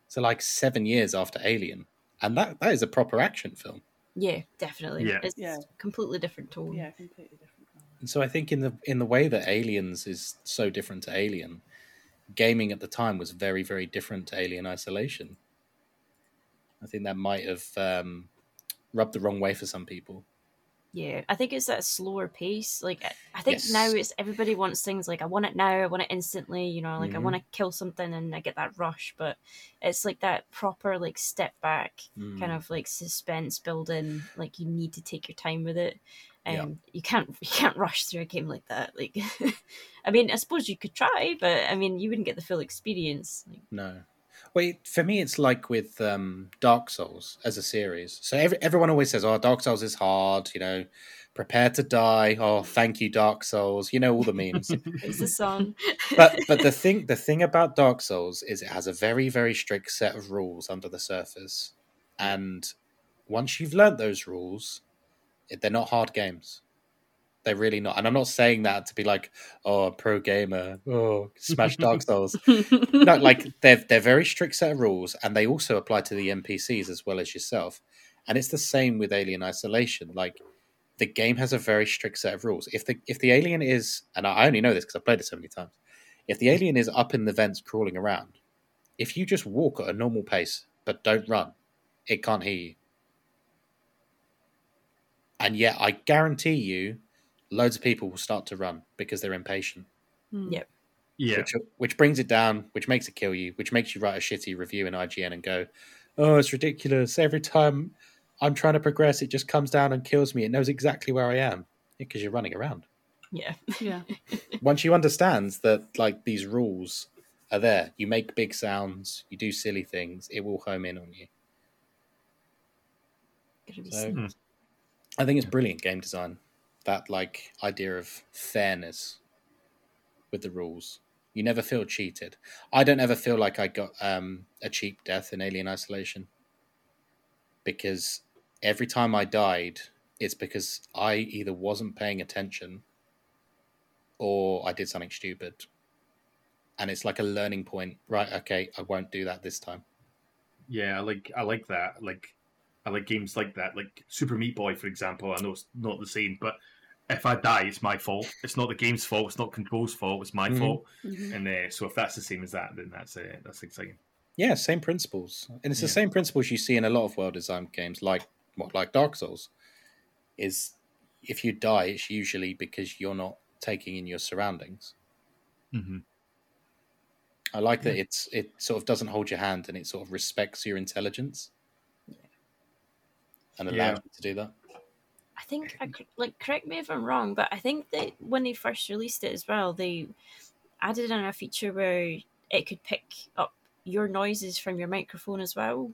so like seven years after alien and that that is a proper action film
yeah, definitely.
Yeah.
It's
Yeah.
completely different tone.
Yeah, completely different.
And so I think in the in the way that Aliens is so different to Alien, gaming at the time was very very different to Alien Isolation. I think that might have um, rubbed the wrong way for some people.
Yeah, I think it's that slower pace. Like I- think
Yes.
now it's everybody wants things like I want it now, I want it instantly. You know, like I
Mhm.
want to kill something and I get that rush. But it's like that proper like step back
Mm.
kind of like suspense building. Like you need to take your time with it. Um,
Yeah.
you can't you can't rush through a game like that. Like, I mean, I suppose you could try, but I mean, you wouldn't get the full experience. Like,
No. Well, it, for me, it's like with um, Dark Souls as a series. So every, everyone always says, "Oh, Dark Souls is hard." You know, prepare to die. Oh, thank you, Dark Souls. You know all the memes.
it's the song.
but but the thing the thing about Dark Souls is it has a very very strict set of rules under the surface, and once you've learnt those rules, they're not hard games. They're really not, and I'm not saying that to be like, oh, pro gamer, oh, smash Dark Souls. no, like they're they're very strict set of rules, and they also apply to the NPCs as well as yourself. And it's the same with Alien Isolation. Like the game has a very strict set of rules. If the if the alien is, and I only know this because I've played it so many times, if the alien is up in the vents crawling around, if you just walk at a normal pace but don't run, it can't hear you. And yet, I guarantee you, loads of people will start to run because they're impatient.
Hmm.
Yep.
Yeah.
Which, which brings it down, which makes it kill you, which makes you write a shitty review in IGN and go, "Oh, it's ridiculous! Every time I'm trying to progress, it just comes down and kills me. It knows exactly where I am because you're running around."
Yeah.
Yeah.
Once you understand that, like these rules are there, you make big sounds, you do silly things, it will home in on you.
Be
So-
sick.
I think it's brilliant game design. That like idea of fairness with the rules. You never feel cheated. I don't ever feel like I got um, a cheap death in Alien Isolation because every time I died, it's because I either wasn't paying attention or I did something stupid. And it's like a learning point. Right, okay, I won't do that this time.
Yeah, I like I like that. Like I like games like that. Like Super Meat Boy, for example. I know it's not the same, but if I die, it's my fault. It's not the game's fault. It's not Control's fault. It's my
Mhm.
fault.
Mhm.
And uh, so if that's the same as that, then that's uh, that's exciting.
Yeah, same principles, and it's the same principles you see in a lot of well-designed games, like what, like Dark Souls. Is if you die, it's usually because you're not taking in your surroundings.
Mm-hmm.
I like that it's it sort of doesn't hold your hand and it sort of respects your intelligence and allows
Yeah.
you to do that.
I think, I, cor- like, correct me if I'm wrong, but I think that when they first released it as well, they added in a feature where it could pick up your noises from your microphone as well.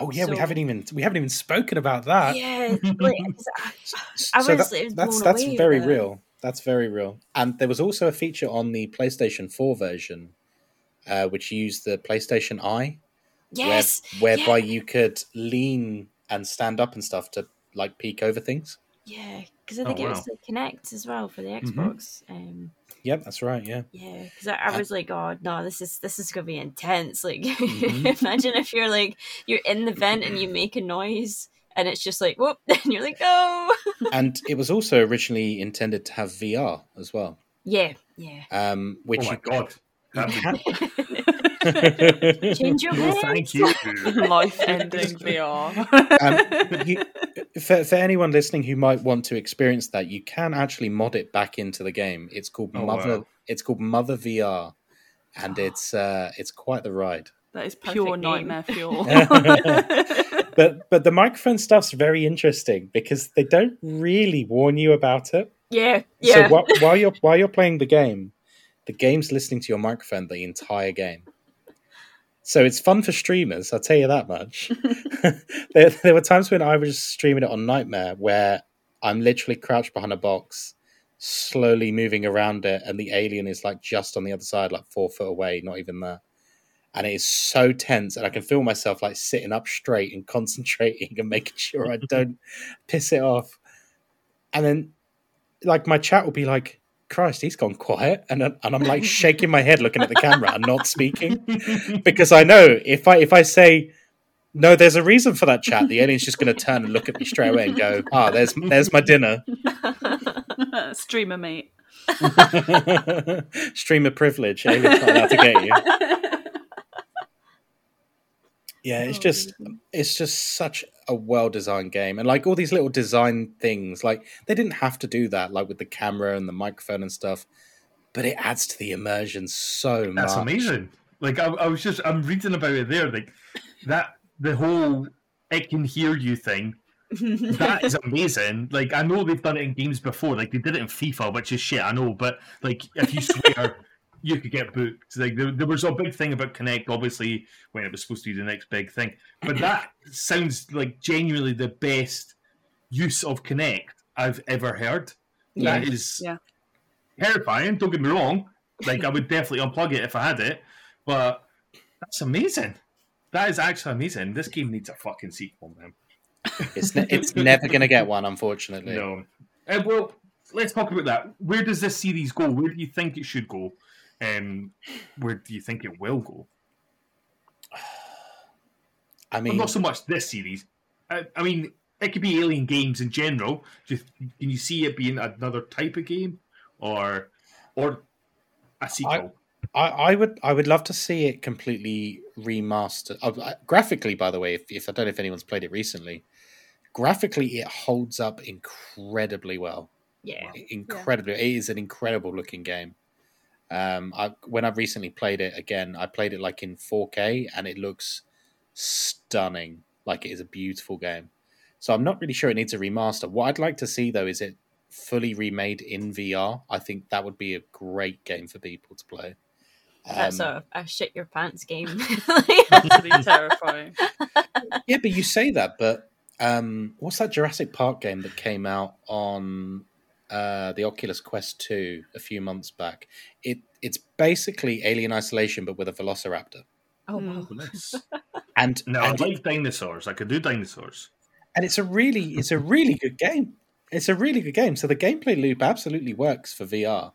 Oh yeah, we haven't even we haven't even spoken about that.
yeah, like, 'cause I- I
so
was-
that-
was
that's that's
away
very
with
real. That's very real. And there was also a feature on the PlayStation 4 version, uh, which used the PlayStation Eye,
yes,
where, whereby you could lean and stand up and stuff to like peek over things.
yeah, because I
Oh,
think it
wow.
was the Kinect as well for the
Mhm.
Xbox. Um,
Yep, that's right. Yeah,
Yeah, because I, I was like, oh no, this is this is gonna be intense. Like,
Mhm.
imagine if you're like you're in the vent and you make a noise and it's just like whoop, and you're like, oh,
and it was also originally intended to have VR as well,
yeah, yeah.
um, which
oh my
you
god! That'd be-
can-
Change your
no, thank you.
Life-ending VR.
Um, you, for, for anyone listening who might want to experience that, you can actually mod it back into the game. It's called
Oh,
Mother.
wow.
It's called Mother VR, and it's uh, it's quite the ride.
that is pure
name.
nightmare fuel.
But but the microphone stuff's very interesting because they don't really warn you about it.
yeah, yeah.
So wh- while you're while you're playing the game, the game's listening to your microphone the entire game. So it's fun for streamers, I'll tell you that much. there, there were times when I was streaming it on Nightmare where I'm literally crouched behind a box, slowly moving around it, and the alien is like just on the other side, like four foot away, not even there. And it is so tense, and I can feel myself like sitting up straight and concentrating and making sure I don't piss it off. And then, like, my chat will be like, Christ, he's gone quiet, and and I'm like shaking my head, looking at the camera, and not speaking because I know if I if I say no, there's a reason for that chat. The alien's just going to turn and look at me straight away and go, "Ah, there's there's my dinner."
Streamer mate.
Streamer privilege. Alien's not allowed to get you. Yeah, it's
Oh,
just it's just such a well designed game, and like all these little design things, like they didn't have to do that, like with the camera and the microphone and stuff. But it adds to the immersion so much.
That's amazing. Like I, I was just I'm reading about it there. Like that the whole it can hear you thing. That is amazing. Like I know they've done it in games before. Like they did it in FIFA, which is shit. I know, but like if you swear. You could get booked. Like there, there was a big thing about Kinect, obviously, when it was supposed to be the next big thing. But that sounds like genuinely the best use of Kinect I've ever heard.
Yeah.
That is
Yeah.
terrifying. Don't get me wrong. Like I would definitely unplug it if I had it, but that's amazing. That is actually amazing. This game needs a fucking sequel, man.
It's ne- it's never going to get one, unfortunately.
No. Uh, well, let's talk about that. Where does this series go? Where do you think it should go? Um, where do you think it will go?
I
Well,
mean,
not so much this series. I, I mean, it could be Alien games in general. Just can you see it being another type of game, or or a sequel?
I, I would I would love to see it completely remastered. Uh, uh, graphically, by the way, if, if I don't know if anyone's played it recently, graphically it holds up incredibly well.
Yeah.
incredibly. It is an incredible looking game. Um, I when I recently played it again, I played it like in 4K, and it looks stunning. Like it is a beautiful game. So I'm not really sure it needs a remaster. What I'd like to see though is it fully remade in VR. I think that would be a great game for people to play.
That's
Um,
a, a shit your pants game.
Absolutely terrifying.
yeah, but you say that, but um, what's that Jurassic Park game that came out on uh, the Oculus Quest 2 a few months back? It it's basically Alien Isolation, but with a Velociraptor.
oh,
Hmm.
wow.
Oh, nice.
And
No, I
and,
like dinosaurs. I could do dinosaurs.
and it's a really it's a really good game. It's a really good game. So the gameplay loop absolutely works for VR.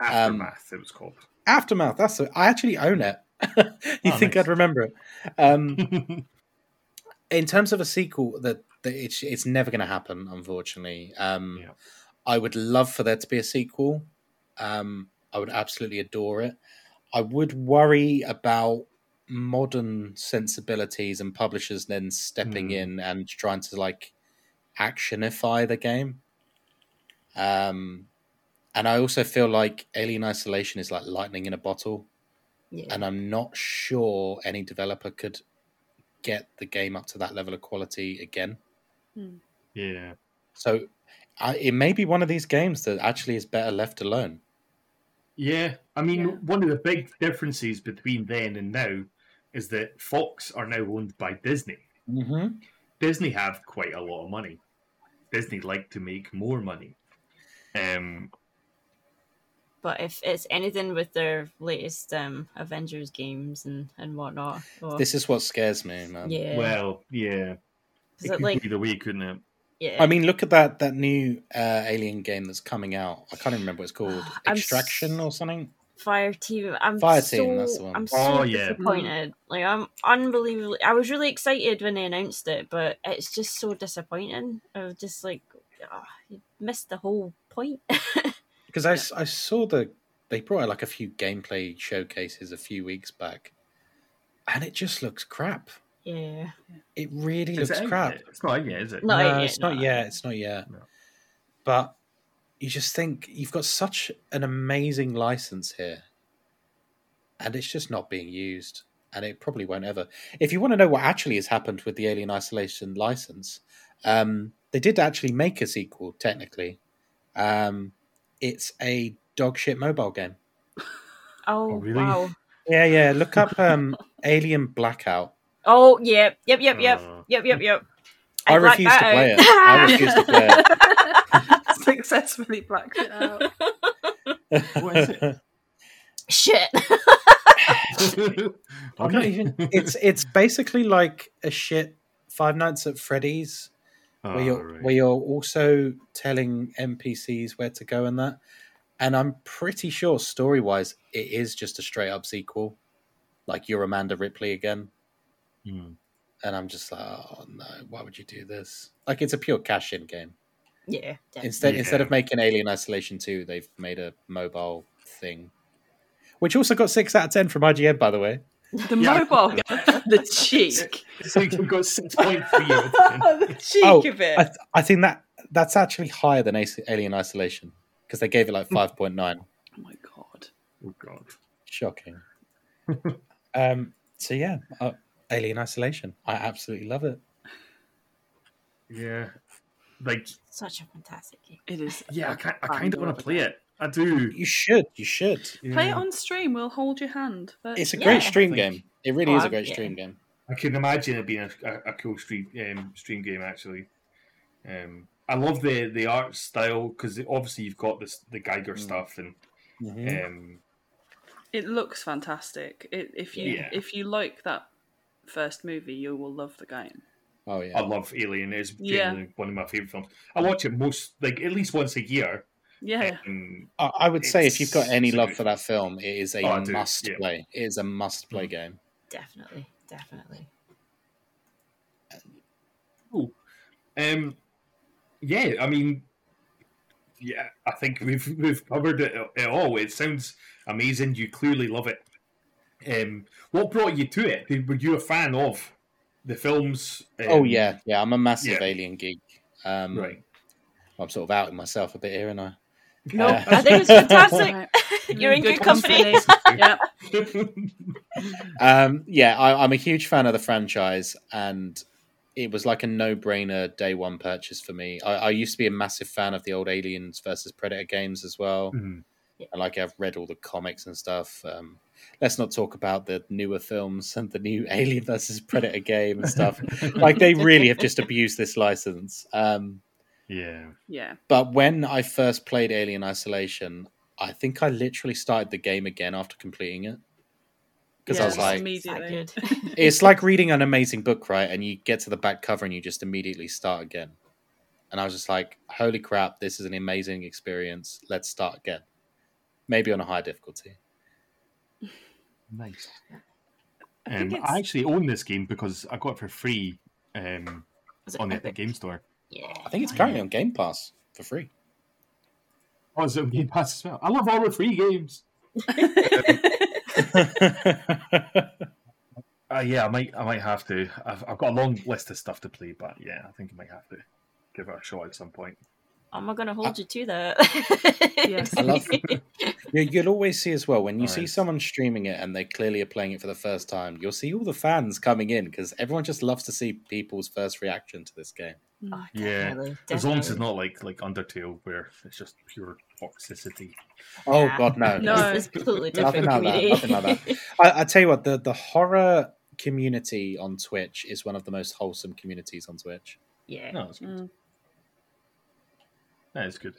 Um,
Aftermath, it was called.
Aftermath. That's a, I actually own it. you
Oh,
think
nice.
I'd remember it? Um, in terms of a sequel, that, that it's it's never going to happen, unfortunately. Um,
Yeah.
I would love for there to be a sequel. Um, I would absolutely adore it. I would worry about modern sensibilities and publishers then stepping
Hmm.
in and trying to like actionify the game. Um, and I also feel like Alien Isolation is like lightning in a bottle
Yeah.
and I'm not sure any developer could get the game up to that level of quality again.
yeah.
So I, it may be one of these games that actually is better left alone.
Yeah, I mean,
Yeah.
one of the big differences between then and now is that Fox are now owned by Disney.
Mm-hmm.
Disney have quite a lot of money. Disney like to make more money. Um,
But if it's anything with their latest um, Avengers games and, and whatnot, well,
This is what scares me, man.
yeah,
Well, yeah,
Is
it
it
could
like
go either way, couldn't it?
Yeah,
I mean, look at that that new uh, Alien game that's coming out. I can't even remember what it's called.
I'm
Extraction
s-
or something.
Fire Team. I'm
Fire
so,
Team, that's the one.
I'm so
Oh, yeah.
disappointed. Like I'm unbelievably. I was really excited when they announced it, but it's just so disappointing. I was just like, ah, you missed the whole point.
Because I saw the they brought out like a few gameplay showcases a few weeks back, and it just looks crap.
Yeah,
It really
Is
looks
it
crap.
yet? It's not out yet, is it?
No.
no,
yet,
it's not
no.
yet. It's not yet.
No.
But you just think you've got such an amazing license here, and it's just not being used, and it probably won't ever. If you want to know what actually has happened with the Alien Isolation license, um, they did actually make a sequel. Technically, um, it's a dogshit mobile game.
Oh,
Oh, really?
wow.
Yeah, yeah. Look up um, Alien Blackout.
Oh yep, yep, yep, yep,
Uh,
yep, yep, yep.
I,
blacked
refuse to play
out.
it. I refuse to play it.
Successfully blacked it out.
What is it?
Shit.
I'm not even. It's it's basically like a shit Five Nights at Freddy's, where
Oh,
you're
right.
where you're also telling NPCs where to go and that. And I'm pretty sure story wise, it is just a straight up sequel. Like you're Amanda Ripley again,
Hmm.
and I'm just like, oh no, why would you do this? Like it's a pure cash in game.
yeah, definitely.
Instead, instead of making Alien Isolation two, they've made a mobile thing, which also got six out of ten from IGN, by the way.
The
Yeah.
mobile, the cheek,
So you've got six point three.
the cheek
Oh,
of it.
I, th- I think that that's actually higher than Alien Isolation because they gave it like five point nine.
oh my god!
Oh god.
Shocking. um. So yeah, uh, Alien Isolation. I absolutely love it.
Yeah. Like
Such a fantastic game.
It is.
yeah, I,
a
ki- I kind of want to play it. I do.
You should. You should.
Play it on stream. We'll hold your hand. But
It's a
Yeah.
great stream game. It really
Oh,
is a
I'm-
great
yeah.
stream game.
I can imagine it being a, a, a cool stream um, stream game actually. Um, I love the the art style because obviously you've got this the Giger
Mm.
stuff and
Mhm.
um,
it looks fantastic. It, if you
Yeah.
if you like that first movie, you will love the game.
Oh yeah, I
love Alien. It's
Yeah.
one of my favorite films. I watch it most like at least once a year.
Yeah,
Um,
I, I would say if you've got any love
good
for that film, it is a
Oh,
must
yeah.
play. It is a must play
Mm.
game.
Definitely, definitely.
um, yeah, I mean, yeah, I think we've we've covered it, it all. It sounds amazing. You clearly love it. Um, what brought you to it? Were you a fan of the films? Um,
oh yeah, yeah. I'm a massive
yeah.
Alien geek. Um,
right.
I'm sort of outing myself a bit here, and I.
No,
Uh,
I think it's fantastic. You're in good company.
yeah.
Um, yeah, I, I'm a huge fan of the franchise, and it was like a no-brainer day one purchase for me. I, I used to be a massive fan of the old Aliens versus Predator games as well.
Mhm.
And like I've read all the comics and stuff. Um, let's not talk about the newer films and the new Alien versus Predator game and stuff. like they really have just abused this license. Um,
yeah.
Yeah.
but when I first played Alien Isolation, I think I literally started the game again after completing it. Because I was like,
immediately.
it's like reading an amazing book, right? And you get to the back cover and you just immediately start again. And I was just like, holy crap, this is an amazing experience. Let's start again. Maybe on a higher difficulty.
Nice.
I
Um, I actually own this game because I got it for free um,
it
on the
Epic?
Epic Game Store.
Yeah.
I think it's currently on Game Pass for free.
Oh, is it on Game Pass as well? I love all the free games. Uh, yeah, I might, I might have to. I've, I've got a long list of stuff to play, but yeah, I think I might have to give it a shot at some point.
Am not going to hold you to that?
Yes.
I love You, you'll always see as well when you see
Alright.
someone streaming it and they clearly are playing it for the first time. You'll see all the fans coming in because everyone just loves to see people's first reaction to this game.
Oh,
Yeah,
definitely,
As long as it's not like like Undertale, where it's just pure toxicity.
Oh
Nah.
God, no!
No.
It's, it's completely
Nothing like that, nothing like that. I, I tell you what, the the horror community on Twitch is one of the most wholesome communities on Twitch.
yeah.
No, that's good.
Mm.
That is good.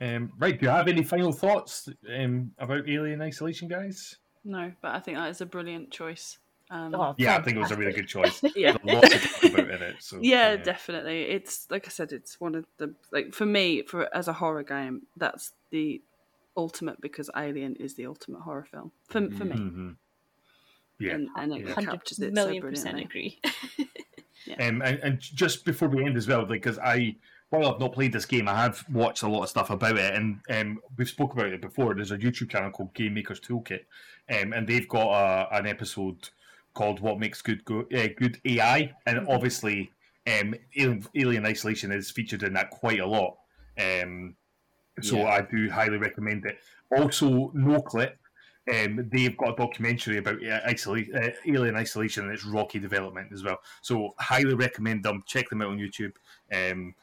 Um, right, do you have any final thoughts um, about Alien Isolation, guys?
No, but I think that is a brilliant choice. Um,
Oh,
Yeah, I think it was a really good choice.
yeah.
There's a lot to talk about in it. So,
yeah, definitely. It's like I said, it's one of the like for me for as a horror game, that's the ultimate because Alien is the ultimate horror film for for me,
Mhm. Yeah.
and, and it
Yeah.
Hundred
captures it so
million percent
brilliantly.
agree.
Um, and, and just before we end as well, because I, while I've not played this game, I have watched a lot of stuff about it, and um, we've spoke about it before. There's a YouTube channel called Game Makers Toolkit, um, and they've got a, an episode called "What Makes Good Go, uh, Good AI," and
Mhm.
obviously, um, Alien, Alien Isolation is featured in that quite a lot. Um, so
Yeah.
I do highly recommend it. Also, NoClip. Um, they've got a documentary about uh, isolate, uh, alien isolation and its rocky development as well. So highly recommend them. Check them out on YouTube. Um,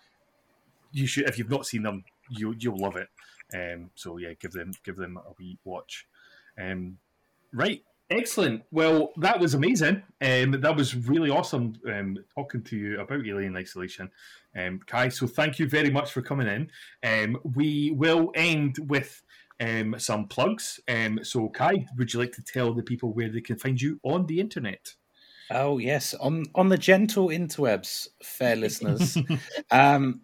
you should if you've not seen them, you you'll love it. Um, so yeah, give them give them a wee watch. Um, right, excellent. Well, that was amazing. Um, that was really awesome um, talking to you about alien isolation, um, Kai. So thank you very much for coming in. Um, we will end with um, some plugs. Um, so Kai, would you like to tell the people where they can find you on the internet?
Oh yes, on on the gentle interwebs, fair listeners. um,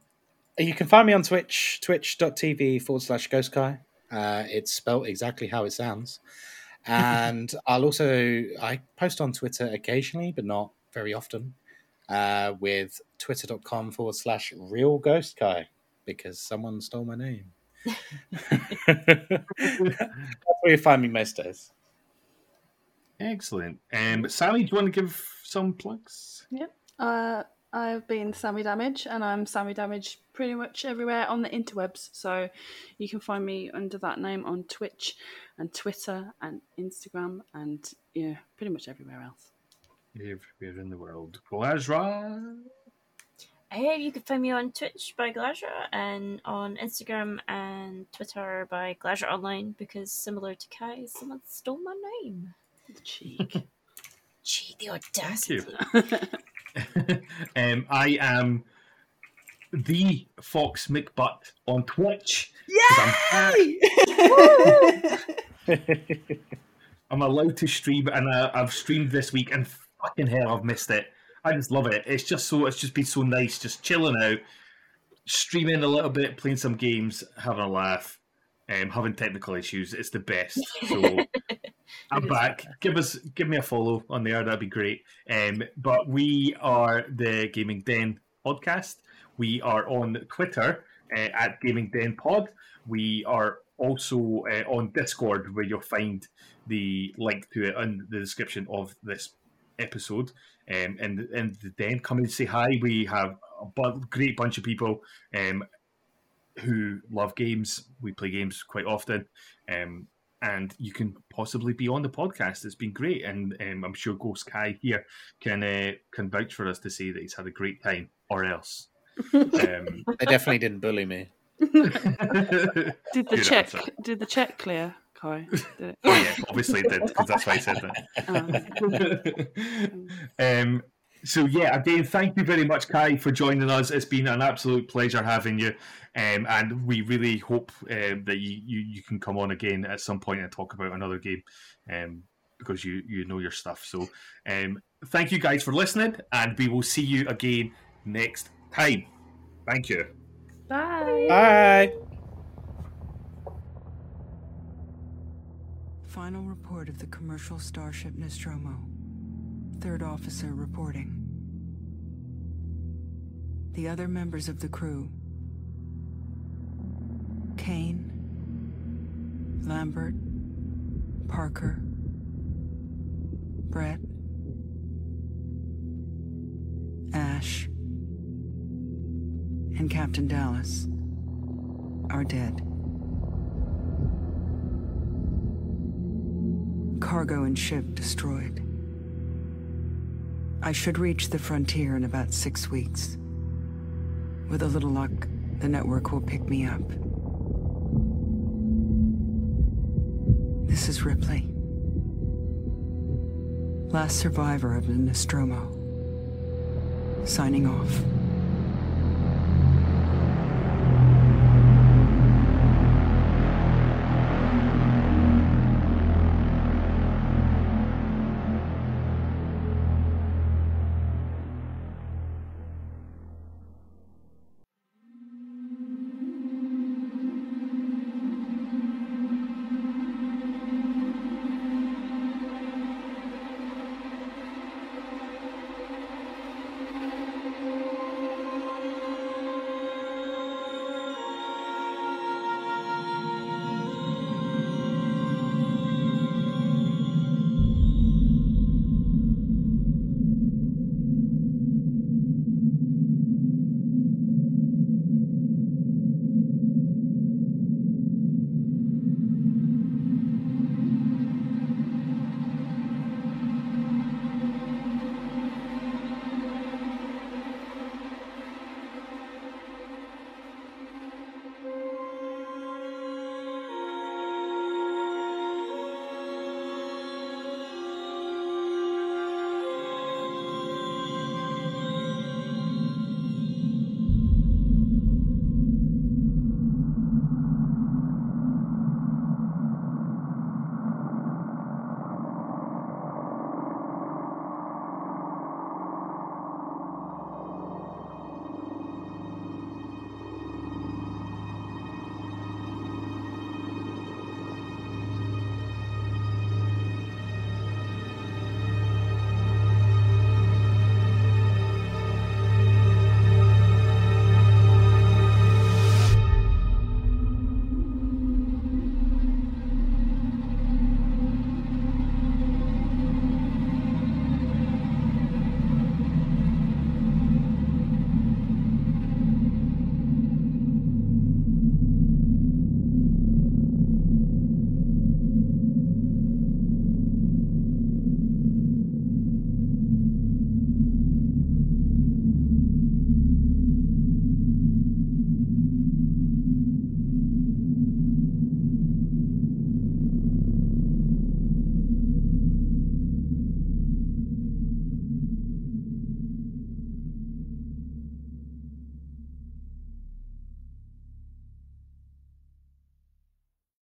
you can find me on Twitch, twitch.tv forward slash Ghost Kai. Uh, it's spelled exactly how it sounds. And I'll also I post on Twitter occasionally, but not very often. Uh, with twitter.com forward slash real ghost kai because someone stole my name. That's where you find me most days.
Excellent. Um, Sally, do you want to give some plugs?
Uh, I've been Sammy Damage, and I'm Sammy Damage pretty much everywhere on the interwebs. So you can find me under that name on Twitch and Twitter and Instagram and yeah, pretty much everywhere else.
Everywhere in the world. Glazra.
Hey, you can find me on Twitch by Glazra and on Instagram and Twitter by Glazra Online because similar to Kai, someone stole my name.
Cheek.
Gee, the audacity.
um, I am the Fox McButt on Twitch. 'cause I'm, I'm allowed to stream, and I, I've streamed this week, and fucking hell, I've missed it. I just love it. It's just so. It's just been so nice, just chilling out, streaming a little bit, playing some games, having a laugh, um, having technical issues. It's the best. So. I'm back. Give us, give me a follow on there. That'd be great. Um, but we are the Gaming Den podcast. We are on Twitter uh, at Gaming Den Pod. We are also uh, on Discord, where you'll find the link to it in the description of this episode. Um, and and the Den, come and say hi. We have a bu- great bunch of people. Um, who love games. We play games quite often. Um, and you can possibly be on the podcast. It's been great, and um, I'm sure Ghost Kai here can uh, can vouch for us to say that he's had a great time, or else. Um,
they definitely didn't bully me.
did the Good check? Answer. Did the check clear, Kai?
Did it? Oh yeah, obviously it did because that's why I said that. Oh. um, so yeah, again, thank you very much, Kai, for joining us. It's been an absolute pleasure having you, um, and we really hope um, that you, you, you can come on again at some point and talk about another game, um, because you you know your stuff. So, um, thank you guys for listening, and we will see you again next time. Thank you.
Bye.
Bye.
Final report of the commercial starship Nostromo. Third officer reporting. The other members of the crew Kane, Lambert, Parker, Brett, Ash, and Captain Dallas are dead. Cargo and ship destroyed. I should reach the frontier in about six weeks. With a little luck, the network will pick me up. This is Ripley. Last survivor of the Nostromo. Signing off.